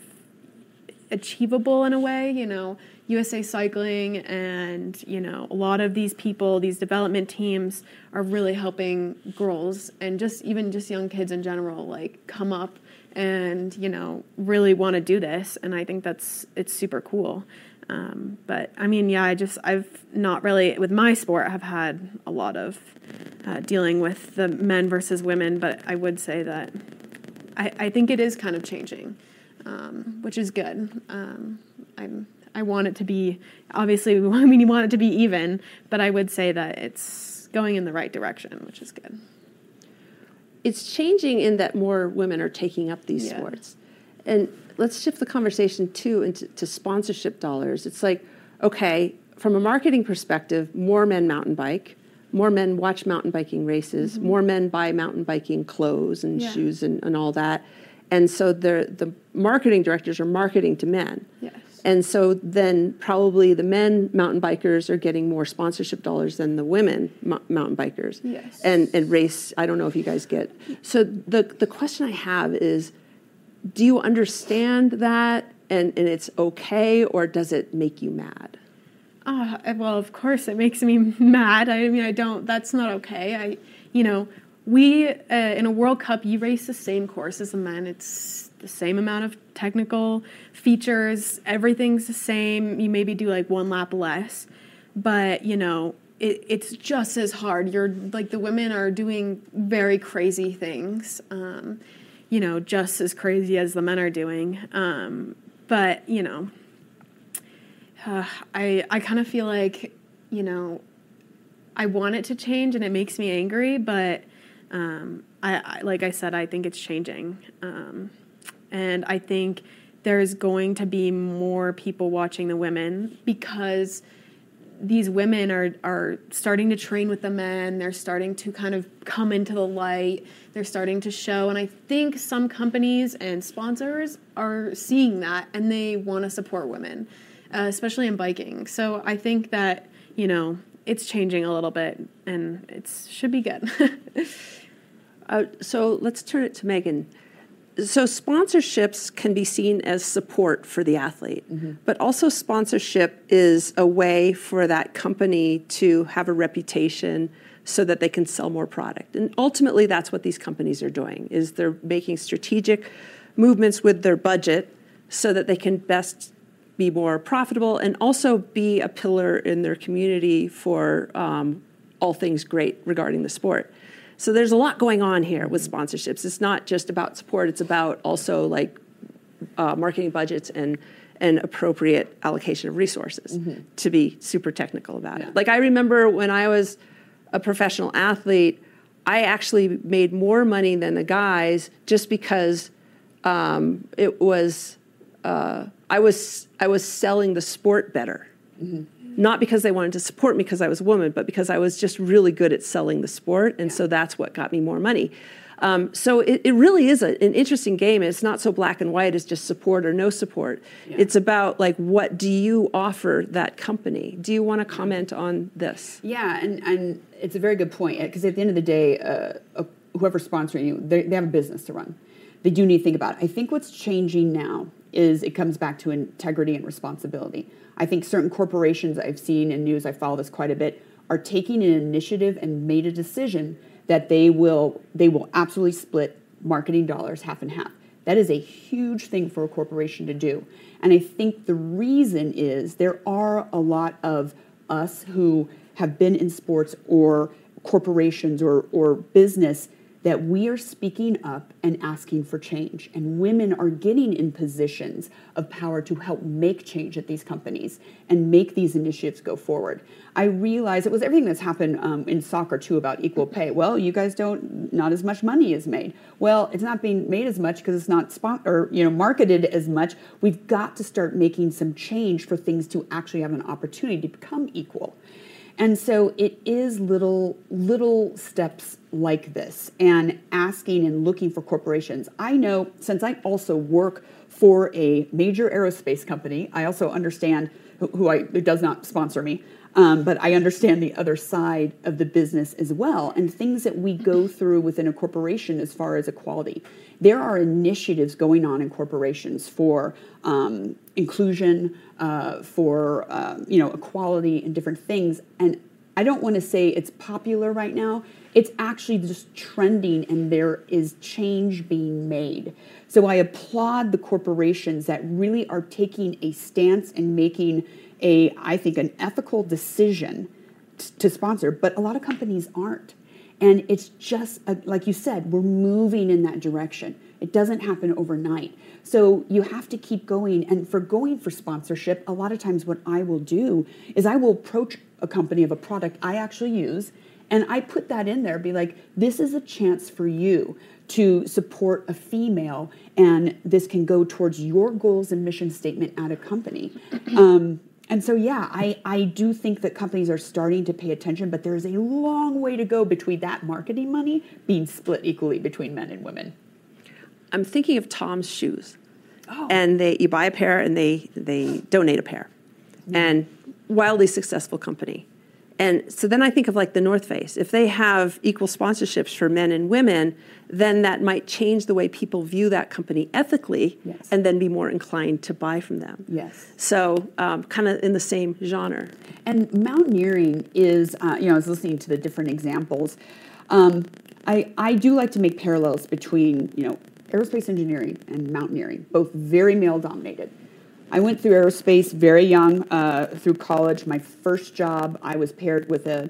achievable in a way you know. Usa cycling and you know a lot of these people these development teams are really helping girls and just even just young kids in general like come up and you know really want to do this and i think that's it's super cool um, but I mean, yeah, I just I've not really with my sport I've had a lot of uh, dealing with the men versus women, but I would say that I, I think it is kind of changing, um, which is good. Um, I'm I want it to be obviously we want, we want it to be even, but I would say that it's going in the right direction, which is good. It's changing in that more women are taking up these Yeah. sports. And let's shift the conversation too into to sponsorship dollars. It's like, okay, from a marketing perspective, more men mountain bike, more men watch mountain biking races, mm-hmm. more men buy mountain biking clothes and Yeah. shoes and, and all that. And so the the marketing directors are marketing to men. Yes. And so then probably the men mountain bikers are getting more sponsorship dollars than the women mo- mountain bikers. Yes. And and race, I don't know if you guys get. So the the question I have is do you understand that and, and it's okay or does it make you mad? Oh, well, of course it makes me mad. I mean, I don't, that's not okay. I, you know, we, uh, in a World Cup, you race the same course as the men. It's the same amount of technical features, everything's the same. You maybe do like one lap less, but, you know, it, it's just as hard. You're like the women are doing very crazy things, um, you know, just as crazy as the men are doing. Um, but, you know, uh, I I kind of feel like you know I want it to change and it makes me angry, but um, I, I like I said I think it's changing, um, and I think there's going to be more people watching the women because these women are are starting to train with the men. They're starting to kind of come into the light. They're starting to show. And i think some companies and sponsors are seeing that and they want to support women uh, especially in biking. So i think that you know it's changing a little bit and it should be good. Uh, so let's turn it to Megan. So sponsorships can be seen as support for the athlete, but also sponsorship is a way for that company to have a reputation so that they can sell more product. And ultimately that's what these companies are doing is they're making strategic movements with their budget so that they can best be more profitable and also be a pillar in their community for um, all things great regarding the sport. So there's a lot going on here with sponsorships. It's not just about support; it's about also like uh, marketing budgets and and appropriate allocation of resources. To be super technical about it, like I remember when I was a professional athlete, I actually made more money than the guys just because um, it was uh, I was I was selling the sport better. Not because they wanted to support me because I was a woman, but because I was just really good at selling the sport, and so that's what got me more money. Um, so it, it really is a, an interesting game. It's not so black and white as just support or no support. It's about like what do you offer that company? Do you want to comment on this? Yeah, and, and it's a very good point because at the end of the day, uh, uh, whoever's sponsoring you, they, they have a business to run. they do need to think about it. I think what's changing now is it comes back to integrity and responsibility. I think certain corporations I've seen in news, I follow this quite a bit, are taking an initiative and made a decision that they will they will absolutely split marketing dollars half and half. That is a huge thing for a corporation to do. And I think the reason is there are a lot of us who have been in sports or corporations or, or business that we are speaking up and asking for change. And women are getting in positions of power to help make change at these companies and make these initiatives go forward. I realize it was everything that's happened um, in soccer too about equal pay. Well, you guys don't, not as much money is made. Well, it's not being made as much because it's not spot, or you know marketed as much. We've got to start making some change for things to actually have an opportunity to become equal. And so it is little little steps like this and asking and looking for corporations. I know since I also work for a major aerospace company, I also understand who, who I who does not sponsor me. Um, but I understand the other side of the business as well, and things that we go through within a corporation as far as equality. There are initiatives going on in corporations for um, inclusion, uh, for um, you know equality, and different things. And I don't want to say it's popular right now. It's actually just trending, and there is change being made. So I applaud the corporations that really are taking a stance and making a, I think, an ethical decision to sponsor, but a lot of companies aren't. And it's just, uh, like you said, we're moving in that direction. It doesn't happen overnight. So you have to keep going. And for going for sponsorship, a lot of times what I will do is I will approach a company of a product I actually use and I put that in there, be like, this is a chance for you to support a female, and this can go towards your goals and mission statement at a company. Um, and so, yeah, I, I do think that companies are starting to pay attention, but there's a long way to go between that marketing money being split equally between men and women. I'm thinking of Tom's shoes. Oh. And they you buy a pair and they they donate a pair. And wildly successful company. And so then I think of like the North Face. If they have equal sponsorships for men and women, then that might change the way people view that company ethically Yes. and then be more inclined to buy from them. Yes. So, um, kind of in the same genre. And mountaineering is, uh, you know, I was listening to the different examples. Um, I, I do like to make parallels between, you know, aerospace engineering and mountaineering, both very male dominated. I went through aerospace very young, uh, through college. My first job, I was paired with a,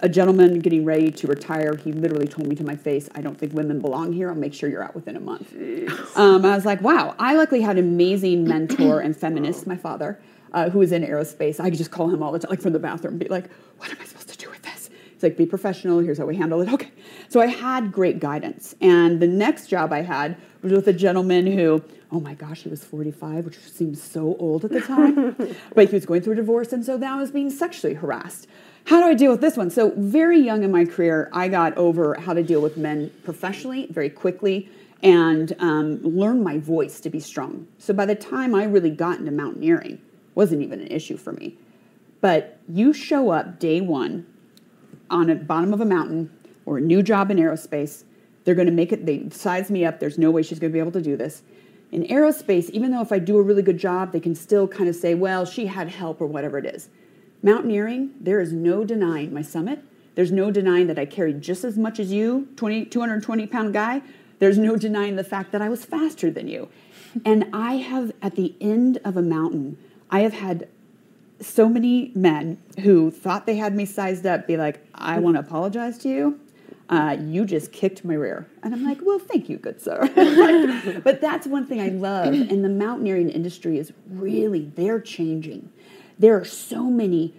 a gentleman getting ready to retire. He literally told me to my face, I don't think women belong here. I'll make sure you're out within a month. Um, I was like, wow. I luckily had an amazing mentor and feminist, my father, uh, who was in aerospace. I could just call him all the time, like from the bathroom, be like, what am I supposed to do with this? He's like, be professional. Here's how we handle it. Okay. So I had great guidance. And the next job I had was with a gentleman who, oh my gosh, he was 45, which seems so old at the time. but he was going through a divorce. And so now I was being sexually harassed. How do I deal with this one? So, very young in my career, I got over how to deal with men professionally very quickly and um, learn my voice to be strong. So, by the time I really got into mountaineering, wasn't even an issue for me. But you show up day one on the bottom of a mountain or a new job in aerospace, they're going to make it, they size me up. There's no way she's going to be able to do this. In aerospace, even though if I do a really good job, they can still kind of say, well, she had help or whatever it is. Mountaineering, there is no denying my summit. There's no denying that I carried just as much as you, 20, 220 pound guy. There's no denying the fact that I was faster than you. And I have, at the end of a mountain, I have had so many men who thought they had me sized up be like, I want to apologize to you. Uh, you just kicked my rear. And I'm like, well, thank you, good sir. but that's one thing I love. And the mountaineering industry is really, they're changing. There are so many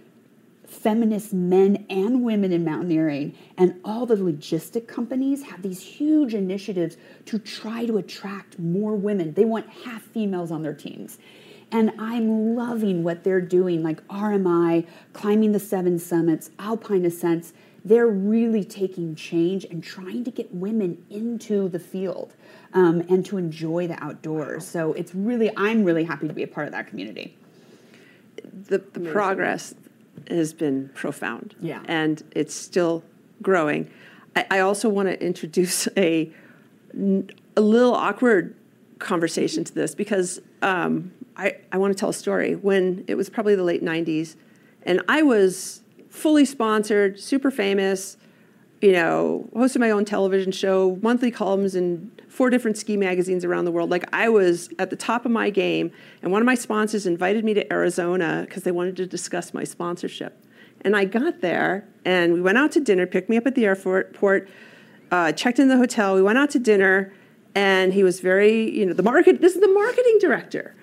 feminist men and women in mountaineering, and all the logistic companies have these huge initiatives to try to attract more women. They want half females on their teams. And I'm loving what they're doing, like RMI, climbing the seven summits, alpine ascents. They're really taking change and trying to get women into the field um, and to enjoy the outdoors. So it's really, I'm really happy to be a part of that community. The, the progress has been profound. Yeah. And it's still growing. I, I also want to introduce a, a little awkward conversation to this because um, I, I want to tell a story. When it was probably the late 90s, and I was fully sponsored, super famous, you know, hosted my own television show, monthly columns in four different ski magazines around the world. Like I was at the top of my game, and one of my sponsors invited me to Arizona because they wanted to discuss my sponsorship. And I got there, and we went out to dinner, picked me up at the airport, uh, checked in the hotel. We went out to dinner, and he was very, you know, the market. This is the marketing director,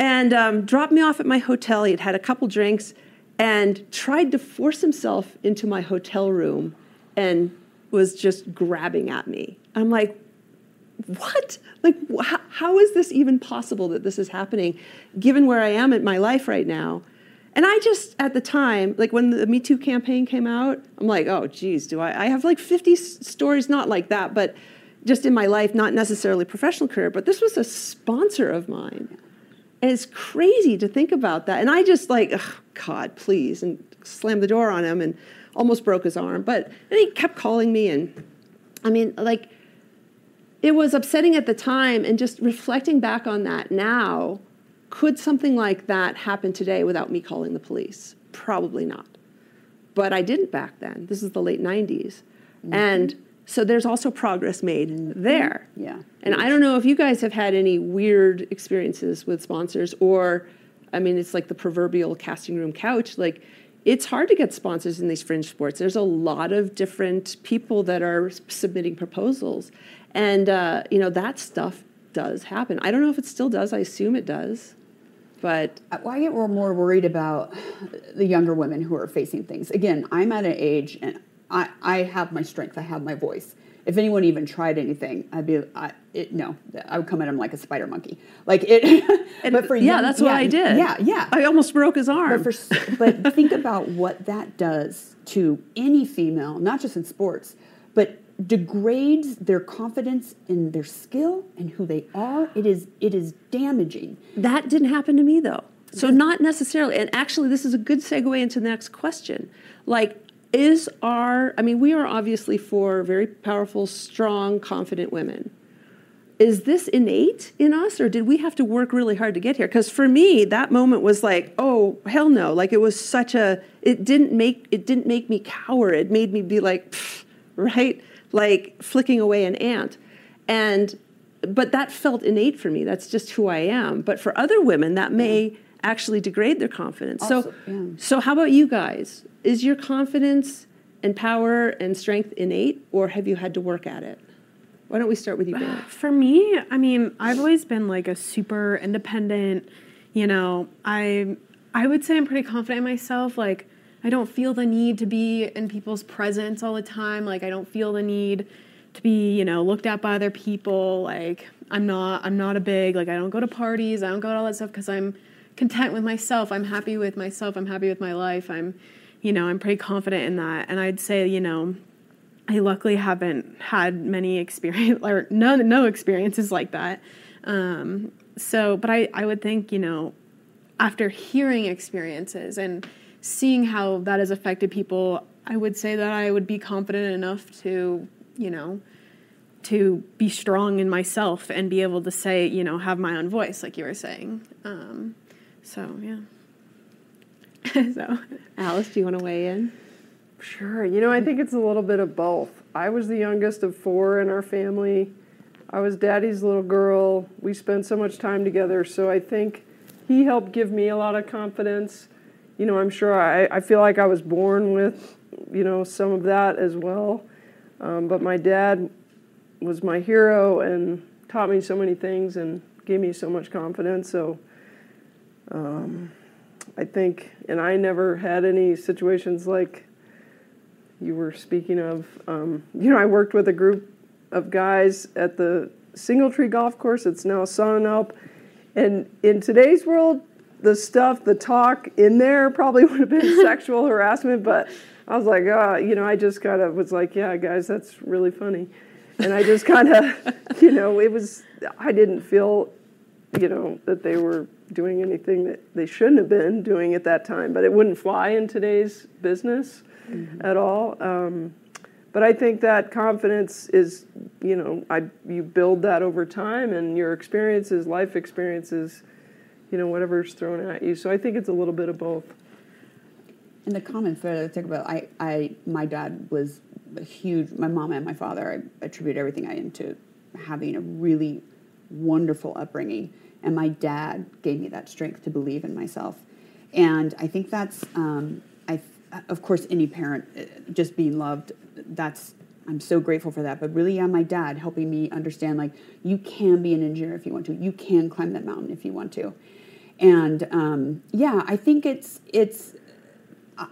and um, dropped me off at my hotel. He had had a couple drinks, and tried to force himself into my hotel room, and was just grabbing at me. I'm like, what? Like, wh- how is this even possible that this is happening, given where I am in my life right now? And I just, at the time, like when the Me Too campaign came out, I'm like, oh, geez, do I? I have like 50 s- stories, not like that, but just in my life, not necessarily professional career, but this was a sponsor of mine. And it's crazy to think about that. And I just like, God, please, and slammed the door on him and almost broke his arm. But then he kept calling me, and I mean, like, it was upsetting at the time. And just reflecting back on that now, could something like that happen today without me calling the police? Probably not. But I didn't back then. This is the late 90s. And mm-hmm. So there's also progress made there. Yeah. And I don't know if you guys have had any weird experiences with sponsors or, I mean, it's like the proverbial casting room couch. Like, it's hard to get sponsors in these fringe sports. There's a lot of different people that are submitting proposals. And, uh, you know, that stuff does happen. I don't know if it still does. I assume it does. But well, I get more more worried about the younger women who are facing things. Again, I'm at an age and I, I have my strength, I have my voice. If anyone even tried anything, I'd be, I, it, no, I would come at him like a spider monkey. Like it, but for yeah, young- that's what I did. Yeah, yeah. I almost broke his arm. But, for, but think about what that does to any female, not just in sports, but degrades their confidence in their skill and who they are. It is it is damaging. That didn't happen to me though. So not necessarily. And actually, this is a good segue into the next question. Like, is our? I mean, we are obviously for very powerful, strong, confident women. Is this innate in us, or did we have to work really hard to get here? Because for me, that moment was like, oh hell no! Like it was such a. It didn't make it didn't make me cower. It made me be like, right, like flicking away an ant, and but that felt innate for me. That's just who I am. But for other women, that may actually degrade their confidence. Also, so, yeah. so how about you guys? Is your confidence and power and strength innate, or have you had to work at it? Why don't we start with you, Bailey? For me, I mean, I've always been like a super independent, you know, I I would say I'm pretty confident in myself. Like I don't feel the need to be in people's presence all the time. Like I don't feel the need to be, you know, looked at by other people. Like I'm not I'm not a big like I don't go to parties. I don't go to all that stuff cuz I'm content with myself. I'm happy with myself. I'm happy with my life. I'm you know, I'm pretty confident in that. And I'd say, you know, I luckily haven't had many experience or no no experiences like that. Um, so, but I I would think you know, after hearing experiences and seeing how that has affected people, I would say that I would be confident enough to you know to be strong in myself and be able to say you know have my own voice like you were saying. Um, so yeah. so, Alice, do you want to weigh in? Sure. You know, I think it's a little bit of both. I was the youngest of four in our family. I was daddy's little girl. We spent so much time together. So I think he helped give me a lot of confidence. You know, I'm sure I, I feel like I was born with, you know, some of that as well. Um, but my dad was my hero and taught me so many things and gave me so much confidence. So um, I think, and I never had any situations like you were speaking of. Um, you know, I worked with a group of guys at the Singletree Golf Course. It's now Sonnenalp. And in today's world, the stuff, the talk in there probably would have been sexual harassment, but I was like, oh, you know, I just kind of was like, yeah, guys, that's really funny. And I just kind of, you know, it was, I didn't feel, you know, that they were doing anything that they shouldn't have been doing at that time, but it wouldn't fly in today's business at all. Um, But I think that confidence is, you know, I you build that over time, and your experiences, life experiences, you know, whatever's thrown at you. So I think it's a little bit of both. And the common thread I think about, I, I, my dad was a huge. My mom and my father, I attribute everything I am to having a really wonderful upbringing, and my dad gave me that strength to believe in myself, and I think that's, um, I, of course, any parent uh, just being loved. That's I'm so grateful for that. But really, yeah, my dad helping me understand like you can be an engineer if you want to. You can climb that mountain if you want to. And um, yeah, I think it's it's.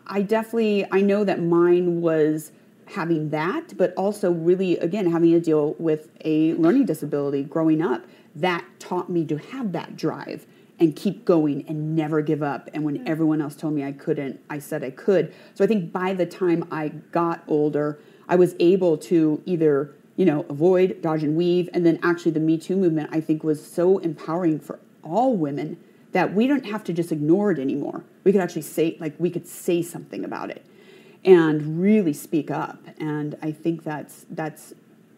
I definitely I know that mine was having that, but also really again having to deal with a learning disability growing up. That taught me to have that drive and keep going and never give up. And when hmm. everyone else told me I couldn't, I said I could. So I think by the time I got older, I was able to either, you know, avoid, dodge and weave. And then actually the Me Too movement, I think, was so empowering for all women that we don't have to just ignore it anymore. We could actually say, like, we could say something about it and really speak up. And I think that's that's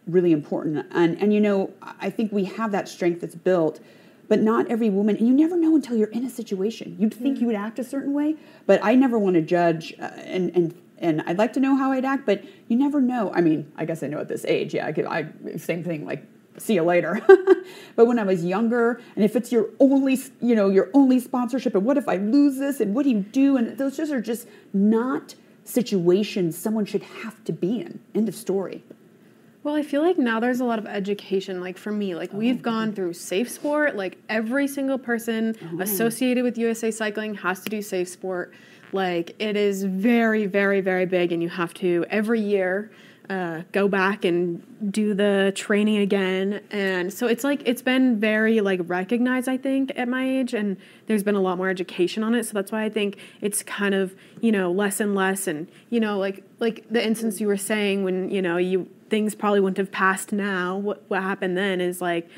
really important. And and you know, I think we have that strength that's built but not every woman and you never know until you're in a situation. You'd think you would act a certain way but i never want to judge uh, and and and i'd like to know how i'd act but you never know. I mean i guess i know at this age yeah i, could, I same thing like see you later. But when i was younger and if it's your only you know your only sponsorship and what if i lose this and what do you do? And those just are just not situations someone should have to be in. End of story Well, I feel like now there's a lot of education. Like for me, like we've oh. gone through Safe Sport. Like every single person associated with USA Cycling has to do Safe Sport. Like it is very, very, very big, and you have to every year uh, go back and do the training again. And so it's like it's been very like recognized. I think at my age, and there's been a lot more education on it. So that's why I think it's kind of you know less and less. And you know like like the instance you were saying when you know you things probably wouldn't have passed now. What what happened then is like,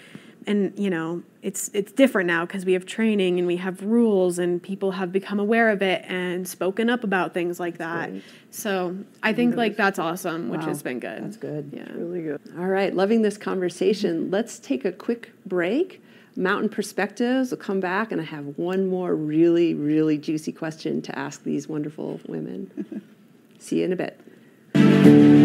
and you know, it's it's different now because we have training and we have rules and people have become aware of it and spoken up about things like that. So I think like that's awesome, which has been good. That's good. Yeah. Really good. All right, loving this conversation. Let's take a quick break. Mountain Perspectives will come back, and I have one more really, really juicy question to ask these wonderful women. See you in a bit.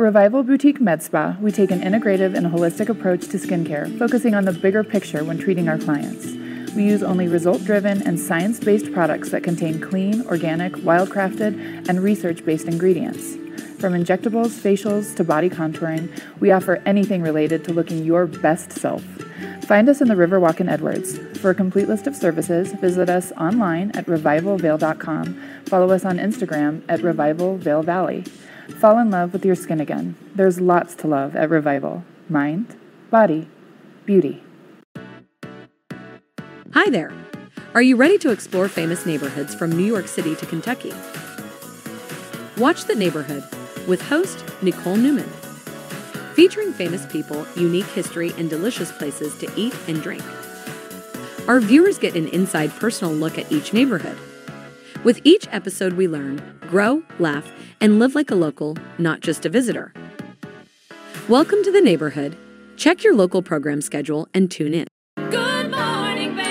Revival Boutique Med Spa, we take an integrative and holistic approach to skincare, focusing on the bigger picture when treating our clients. We use only result driven and science based products that contain clean, organic, wildcrafted, and research based ingredients. From injectables, facials, to body contouring, we offer anything related to looking your best self. Find us in the Riverwalk in Edwards. For a complete list of services, visit us online at revivalvail.com. Follow us on Instagram at Revival Vail Valley. Fall in love with your skin again. There's lots to love at Revival mind, body, beauty. Hi there. Are you ready to explore famous neighborhoods from New York City to Kentucky? Watch The Neighborhood with host Nicole Newman. Featuring famous people, unique history, and delicious places to eat and drink. Our viewers get an inside personal look at each neighborhood. With each episode, we learn, grow, laugh, and live like a local, not just a visitor. Welcome to The Neighborhood. Check your local program schedule and tune in. Good morning, Vail.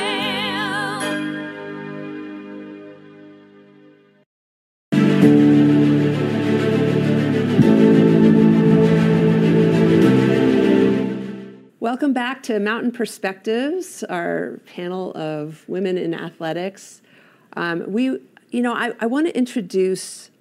Welcome back to Mountain Perspectives, our panel of women in athletics. Um, we, you know, I, I want to introduce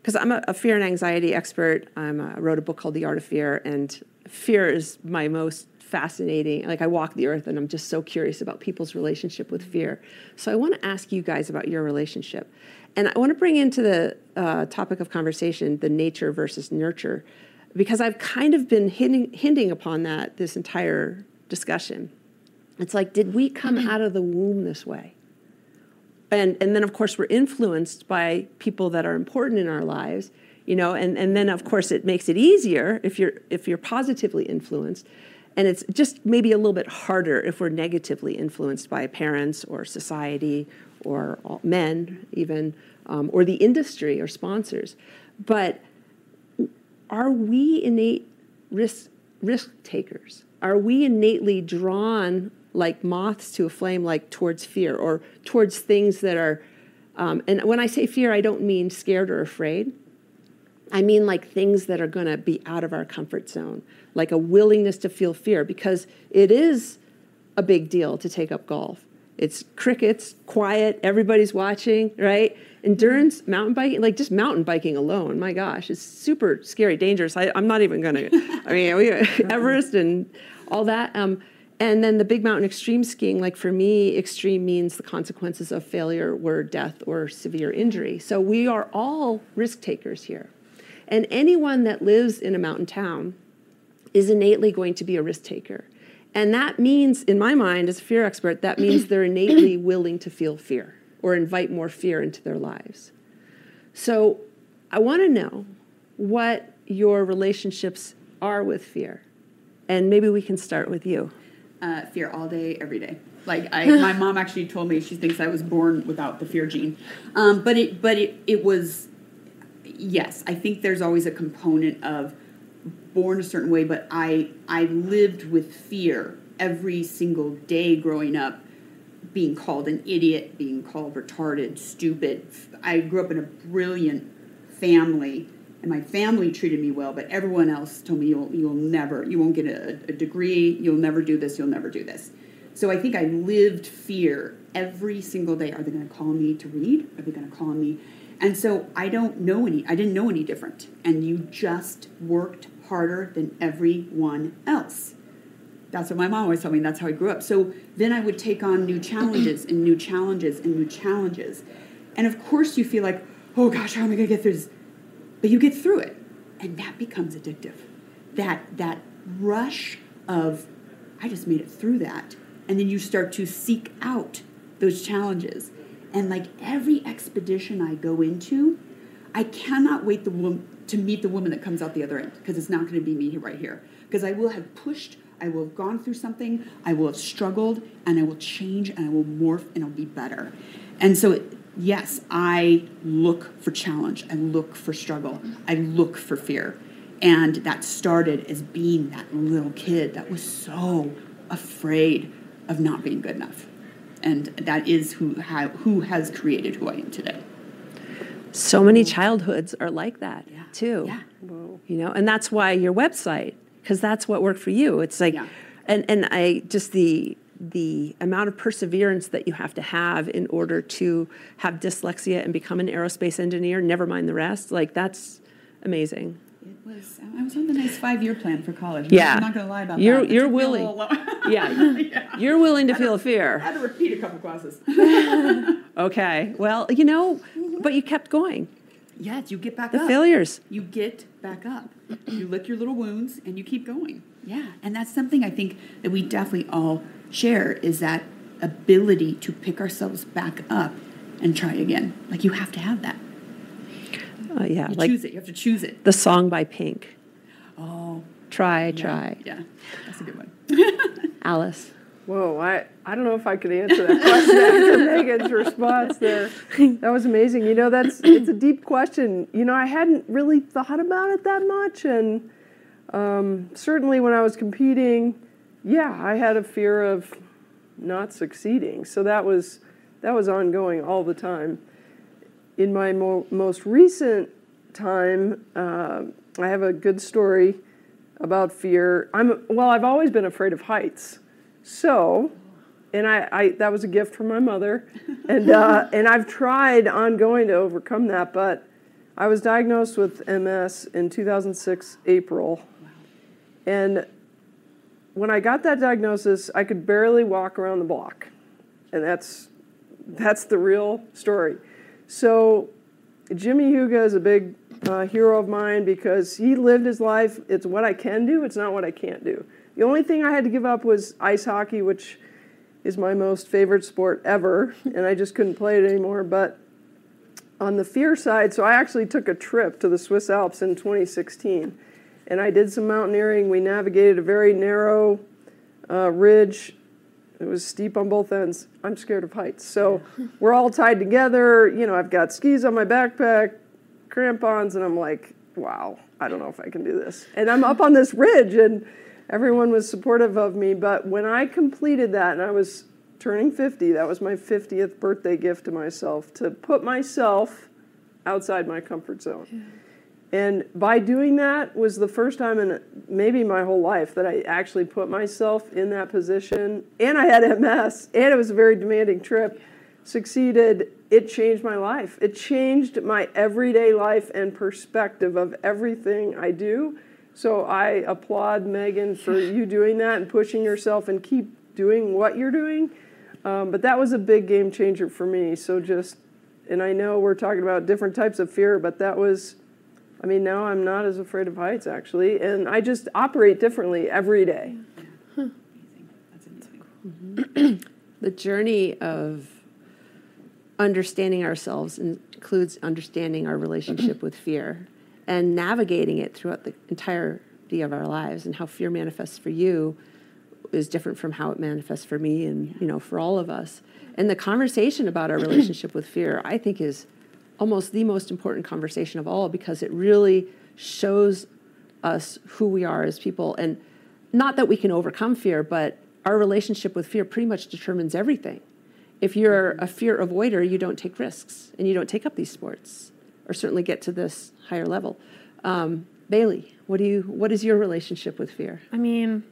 because I'm a, a fear and anxiety expert. I'm, uh, I wrote a book called The Art of Fear, and fear is my most fascinating. Like I walk the earth, and I'm just so curious about people's relationship with fear. So I want to ask you guys about your relationship, and I want to bring into the uh, topic of conversation the nature versus nurture, because I've kind of been hinting, hinting upon that this entire discussion. It's like, did we come out of the womb this way? And and then of course we're influenced by people that are important in our lives you know and and then of course it makes it easier if you're if you're positively influenced and it's just maybe a little bit harder if we're negatively influenced by parents or society or men even um, or the industry or sponsors but are we innate risk risk takers? Are we innately drawn like moths to a flame, like towards fear or towards things that are? Um, and when I say fear, I don't mean scared or afraid. I mean like things that are going to be out of our comfort zone, like a willingness to feel fear, because it is a big deal to take up golf. It's crickets, quiet, everybody's watching, right? Endurance, mountain biking, like just mountain biking alone, my gosh, it's super scary, dangerous. I, I'm not even gonna, I mean, we, Everest and all that. Um, and then the big mountain extreme skiing, like for me, extreme means the consequences of failure were death or severe injury. So we are all risk takers here. And anyone that lives in a mountain town is innately going to be a risk taker. And that means, in my mind, as a fear expert, that means they're innately willing to feel fear or invite more fear into their lives. So I want to know what your relationships are with fear. And maybe we can start with you. Uh, fear all day, every day. Like I, my mom actually told me she thinks I was born without the fear gene, um, but it, but it, it was, yes. I think there's always a component of born a certain way, but I, I lived with fear every single day growing up, being called an idiot, being called retarded, stupid. I grew up in a brilliant family, and my family treated me well, but everyone else told me you'll you'll never, you won't get a, a degree, you'll never do this, you'll never do this. So I think I lived fear every single day. Are they going to call me to read? Are they going to call me? And so I don't know any. I didn't know any different. And you just worked harder than everyone else. That's what my mom always told me. That's how I grew up. So then I would take on new challenges and new challenges and new challenges. And of course, you feel like, oh gosh, how am I going to get through this? But you get through it, and that becomes addictive. That that rush of, I just made it through that, and then you start to seek out those challenges. And like every expedition I go into, I cannot wait the wom- to meet the woman that comes out the other end because it's not going to be me right here. Because I will have pushed, I will have gone through something, I will have struggled, and I will change, and I will morph, and I'll be better. And so, it, yes, I look for challenge, I look for struggle, I look for fear. And that started as being that little kid that was so afraid of not being good enough. And that is who, ha- who has created who I am today. So many childhoods are like that too. You know, and that's why your website, because that's what worked for you. It's like, and and I just the the amount of perseverance that you have to have in order to have dyslexia and become an aerospace engineer. Never mind the rest. Like that's amazing. It was, I was on the nice five year plan for college. Yeah. I'm not going to lie about You're- that. You're took me a willing. while. Yeah, you're willing to feel I fear. had to repeat a couple classes. Okay. Well, you know, but you kept going. Yes, you get back The up. failures. You get back up. You lick your little wounds and you keep going. Yeah, and that's something I think that we definitely all share is that ability to pick ourselves back up and try again. Like you have to have that. Uh, yeah, You like choose it. You have to choose it. the song by Pink. Oh, Try, yeah, try. Yeah, that's a good one. Alice. Whoa, I, I don't know if I could answer that question after Megan's response there. That was amazing. You know, that's it's a deep question. You know, I hadn't really thought about it that much, and um, certainly when I was competing, yeah, I had a fear of not succeeding. So that was that was ongoing all the time. In my mo- most recent time, uh, I have a good story about fear. I'm well. I've always been afraid of heights. So, and I, I that was a gift from my mother, and uh, and I've tried ongoing to overcome that, but I was diagnosed with MS in 2006 April, and when I got that diagnosis, I could barely walk around the block, and that's that's the real story. So Jimmie Heuga is a big uh, hero of mine because he lived his life. It's what I can do. It's not what I can't do. The only thing I had to give up was ice hockey, which is my most favorite sport ever, and I just couldn't play it anymore. But on the fear side, so I actually took a trip to the Swiss Alps in 2016, and I did some mountaineering. We navigated a very narrow uh, ridge. It was steep on both ends. I'm scared of heights, so we're all tied together. You know, I've got skis on my backpack, crampons, and I'm like, wow, I don't know if I can do this. And I'm up on this ridge, and everyone was supportive of me. But when I completed that, and I was turning 50, that was my 50th birthday gift to myself to put myself outside my comfort zone. And by doing that was the first time in maybe my whole life that I actually put myself in that position. And I had MS, and it was a very demanding trip. Succeeded. It changed my life. It changed my everyday life and perspective of everything I do. So I applaud Megan for you doing that and pushing yourself and keep doing what you're doing. Um, but that was a big game changer for me. So just, and I know we're talking about different types of fear, but that was, I mean, now I'm not as afraid of heights actually, and I just operate differently every day. the journey of understanding ourselves includes understanding our relationship with fear and navigating it throughout the entirety of our lives and how fear manifests for you is different from how it manifests for me and you know for all of us and the conversation about our relationship with fear i think is almost the most important conversation of all because it really shows us who we are as people. And not that we can overcome fear but our relationship with fear pretty much determines everything. If you're a fear avoider you don't take risks and you don't take up these sports or certainly get to this higher level. Um, bailey what do you what is your relationship with fear? I mean,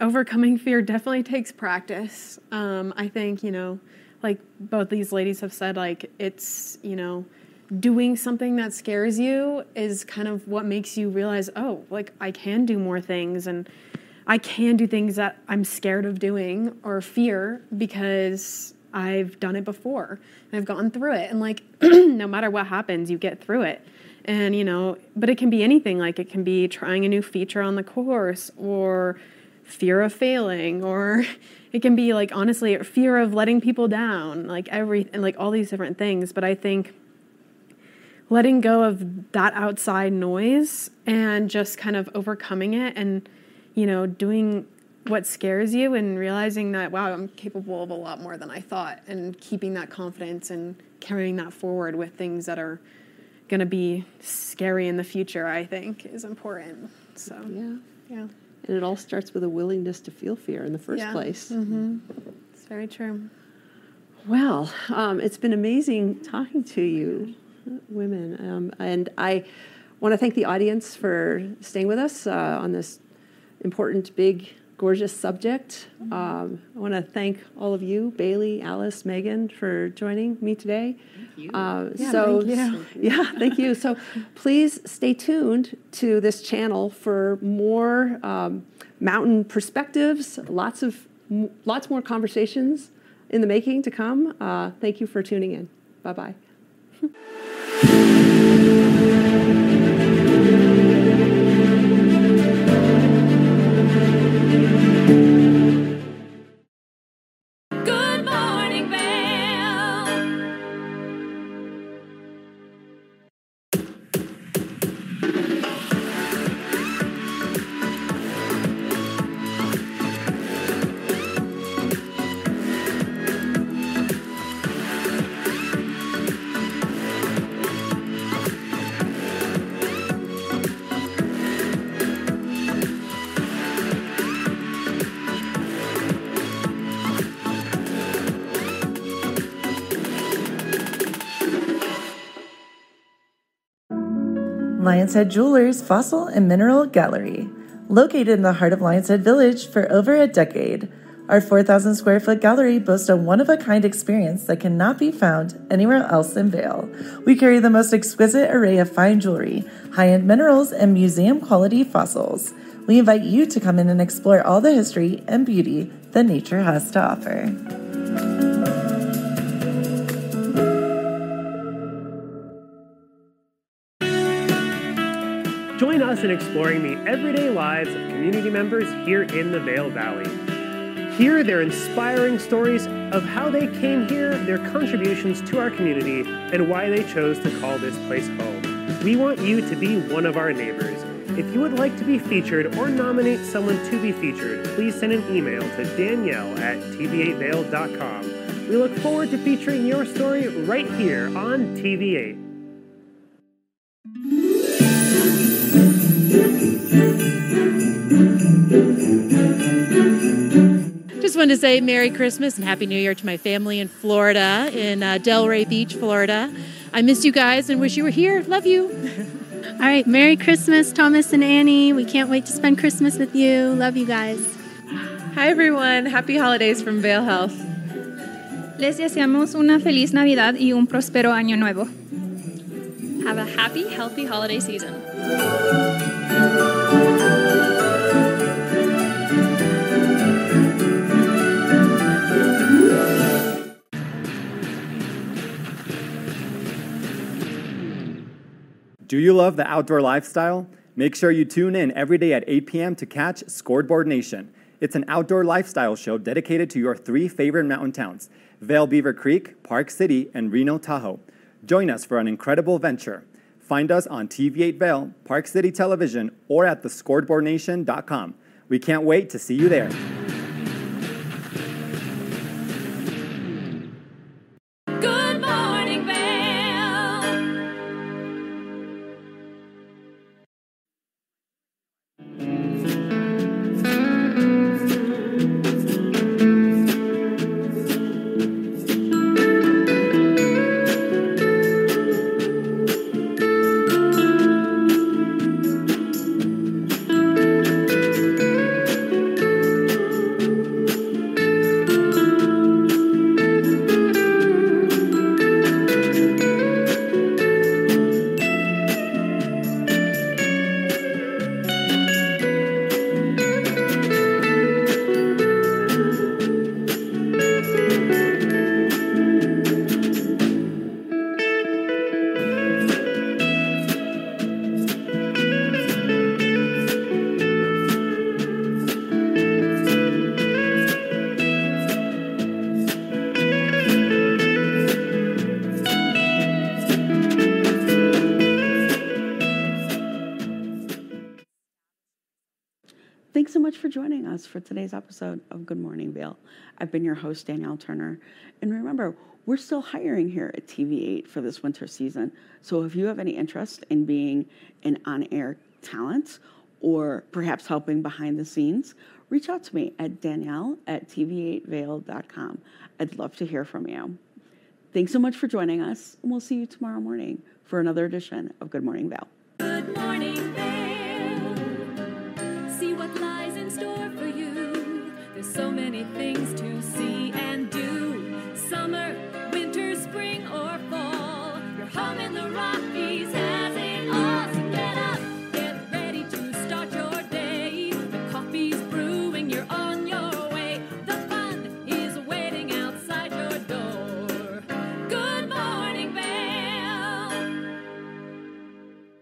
overcoming fear definitely takes practice. Um, I think, you know, like both these ladies have said, like it's, you know, doing something that scares you is kind of what makes you realize, oh, like I can do more things and I can do things that I'm scared of doing or fear because I've done it before and I've gone through it. And like, no matter what happens, you get through it. And, you know, but it can be anything. Like, it can be trying a new feature on the course or fear of failing or it can be like honestly fear of letting people down like every and like all these different things but i think letting go of that outside noise and just kind of overcoming it and you know doing what scares you and realizing that wow i'm capable of a lot more than i thought and keeping that confidence and carrying that forward with things that are going to be scary in the future i think is important. So yeah. yeah and it all starts with a willingness to feel fear in the first Yeah. place hmm It's very true. Well, um, it's been amazing talking to you, women. Um, and I want to thank the audience for staying with us uh, on this important, big, gorgeous subject. Um, I want to thank all of you, Bailey, Alice, Megan, for joining me today. Thank you. Uh, Yeah, so, thank you. yeah, thank you. So please stay tuned to this channel for more um, mountain perspectives, lots of m- lots more conversations in the making to come. Uh, thank you for tuning in. Bye bye. Lion's Head Jewelers Fossil and Mineral Gallery. Located in the heart of Lion's Head Village for over a decade, Our 4,000 square foot gallery boasts a one of a kind experience that cannot be found anywhere else in Vail. We carry the most exquisite array of fine jewelry, high end minerals, and museum quality fossils. We invite you to come in and explore all the history and beauty that nature has to offer. In exploring the everyday lives of community members here in the Vail Valley. Hear their inspiring stories of how they came here, their contributions to our community, and why they chose to call this place home. We want you to be one of our neighbors. If you would like to be featured or nominate someone to be featured, please send an email to danielle at tv8vail.com. We look forward to featuring your story right here on TV8. Just wanted to say Merry Christmas and Happy New Year to my family in Florida, in uh, Delray Beach, Florida. I miss you guys and wish you were here. Love you. All right, Merry Christmas, Thomas and Annie. We can't wait to spend Christmas with you. Love you guys. Hi, everyone. Happy holidays from Vail Health. Les deseamos una feliz Navidad y un próspero año nuevo. Have a happy, healthy holiday season. Do you love the outdoor lifestyle? Make sure you tune in every day at 8 p.m. to catch Scoreboard Nation. It's an outdoor lifestyle show dedicated to your three favorite mountain towns Vail Beaver Creek, Park City, and Reno Tahoe. Join us for an incredible venture. Find us on TV8 Vail, Park City Television, or at thescoreboardnation.com. We can't wait to see you there. Episode of Good Morning Vail. I've been your host, Danielle Turner. And remember, we're still hiring here at TV8 for this winter season. So if you have any interest in being an on air talent or perhaps helping behind the scenes, reach out to me at danielle at tv8vail.com. I'd love to hear from you. Thanks so much for joining us, and we'll see you tomorrow morning for another edition of Good Morning Vail. Good morning, Vail. So many things to see and do. Summer, winter, spring, or fall. You're home in the Rockies.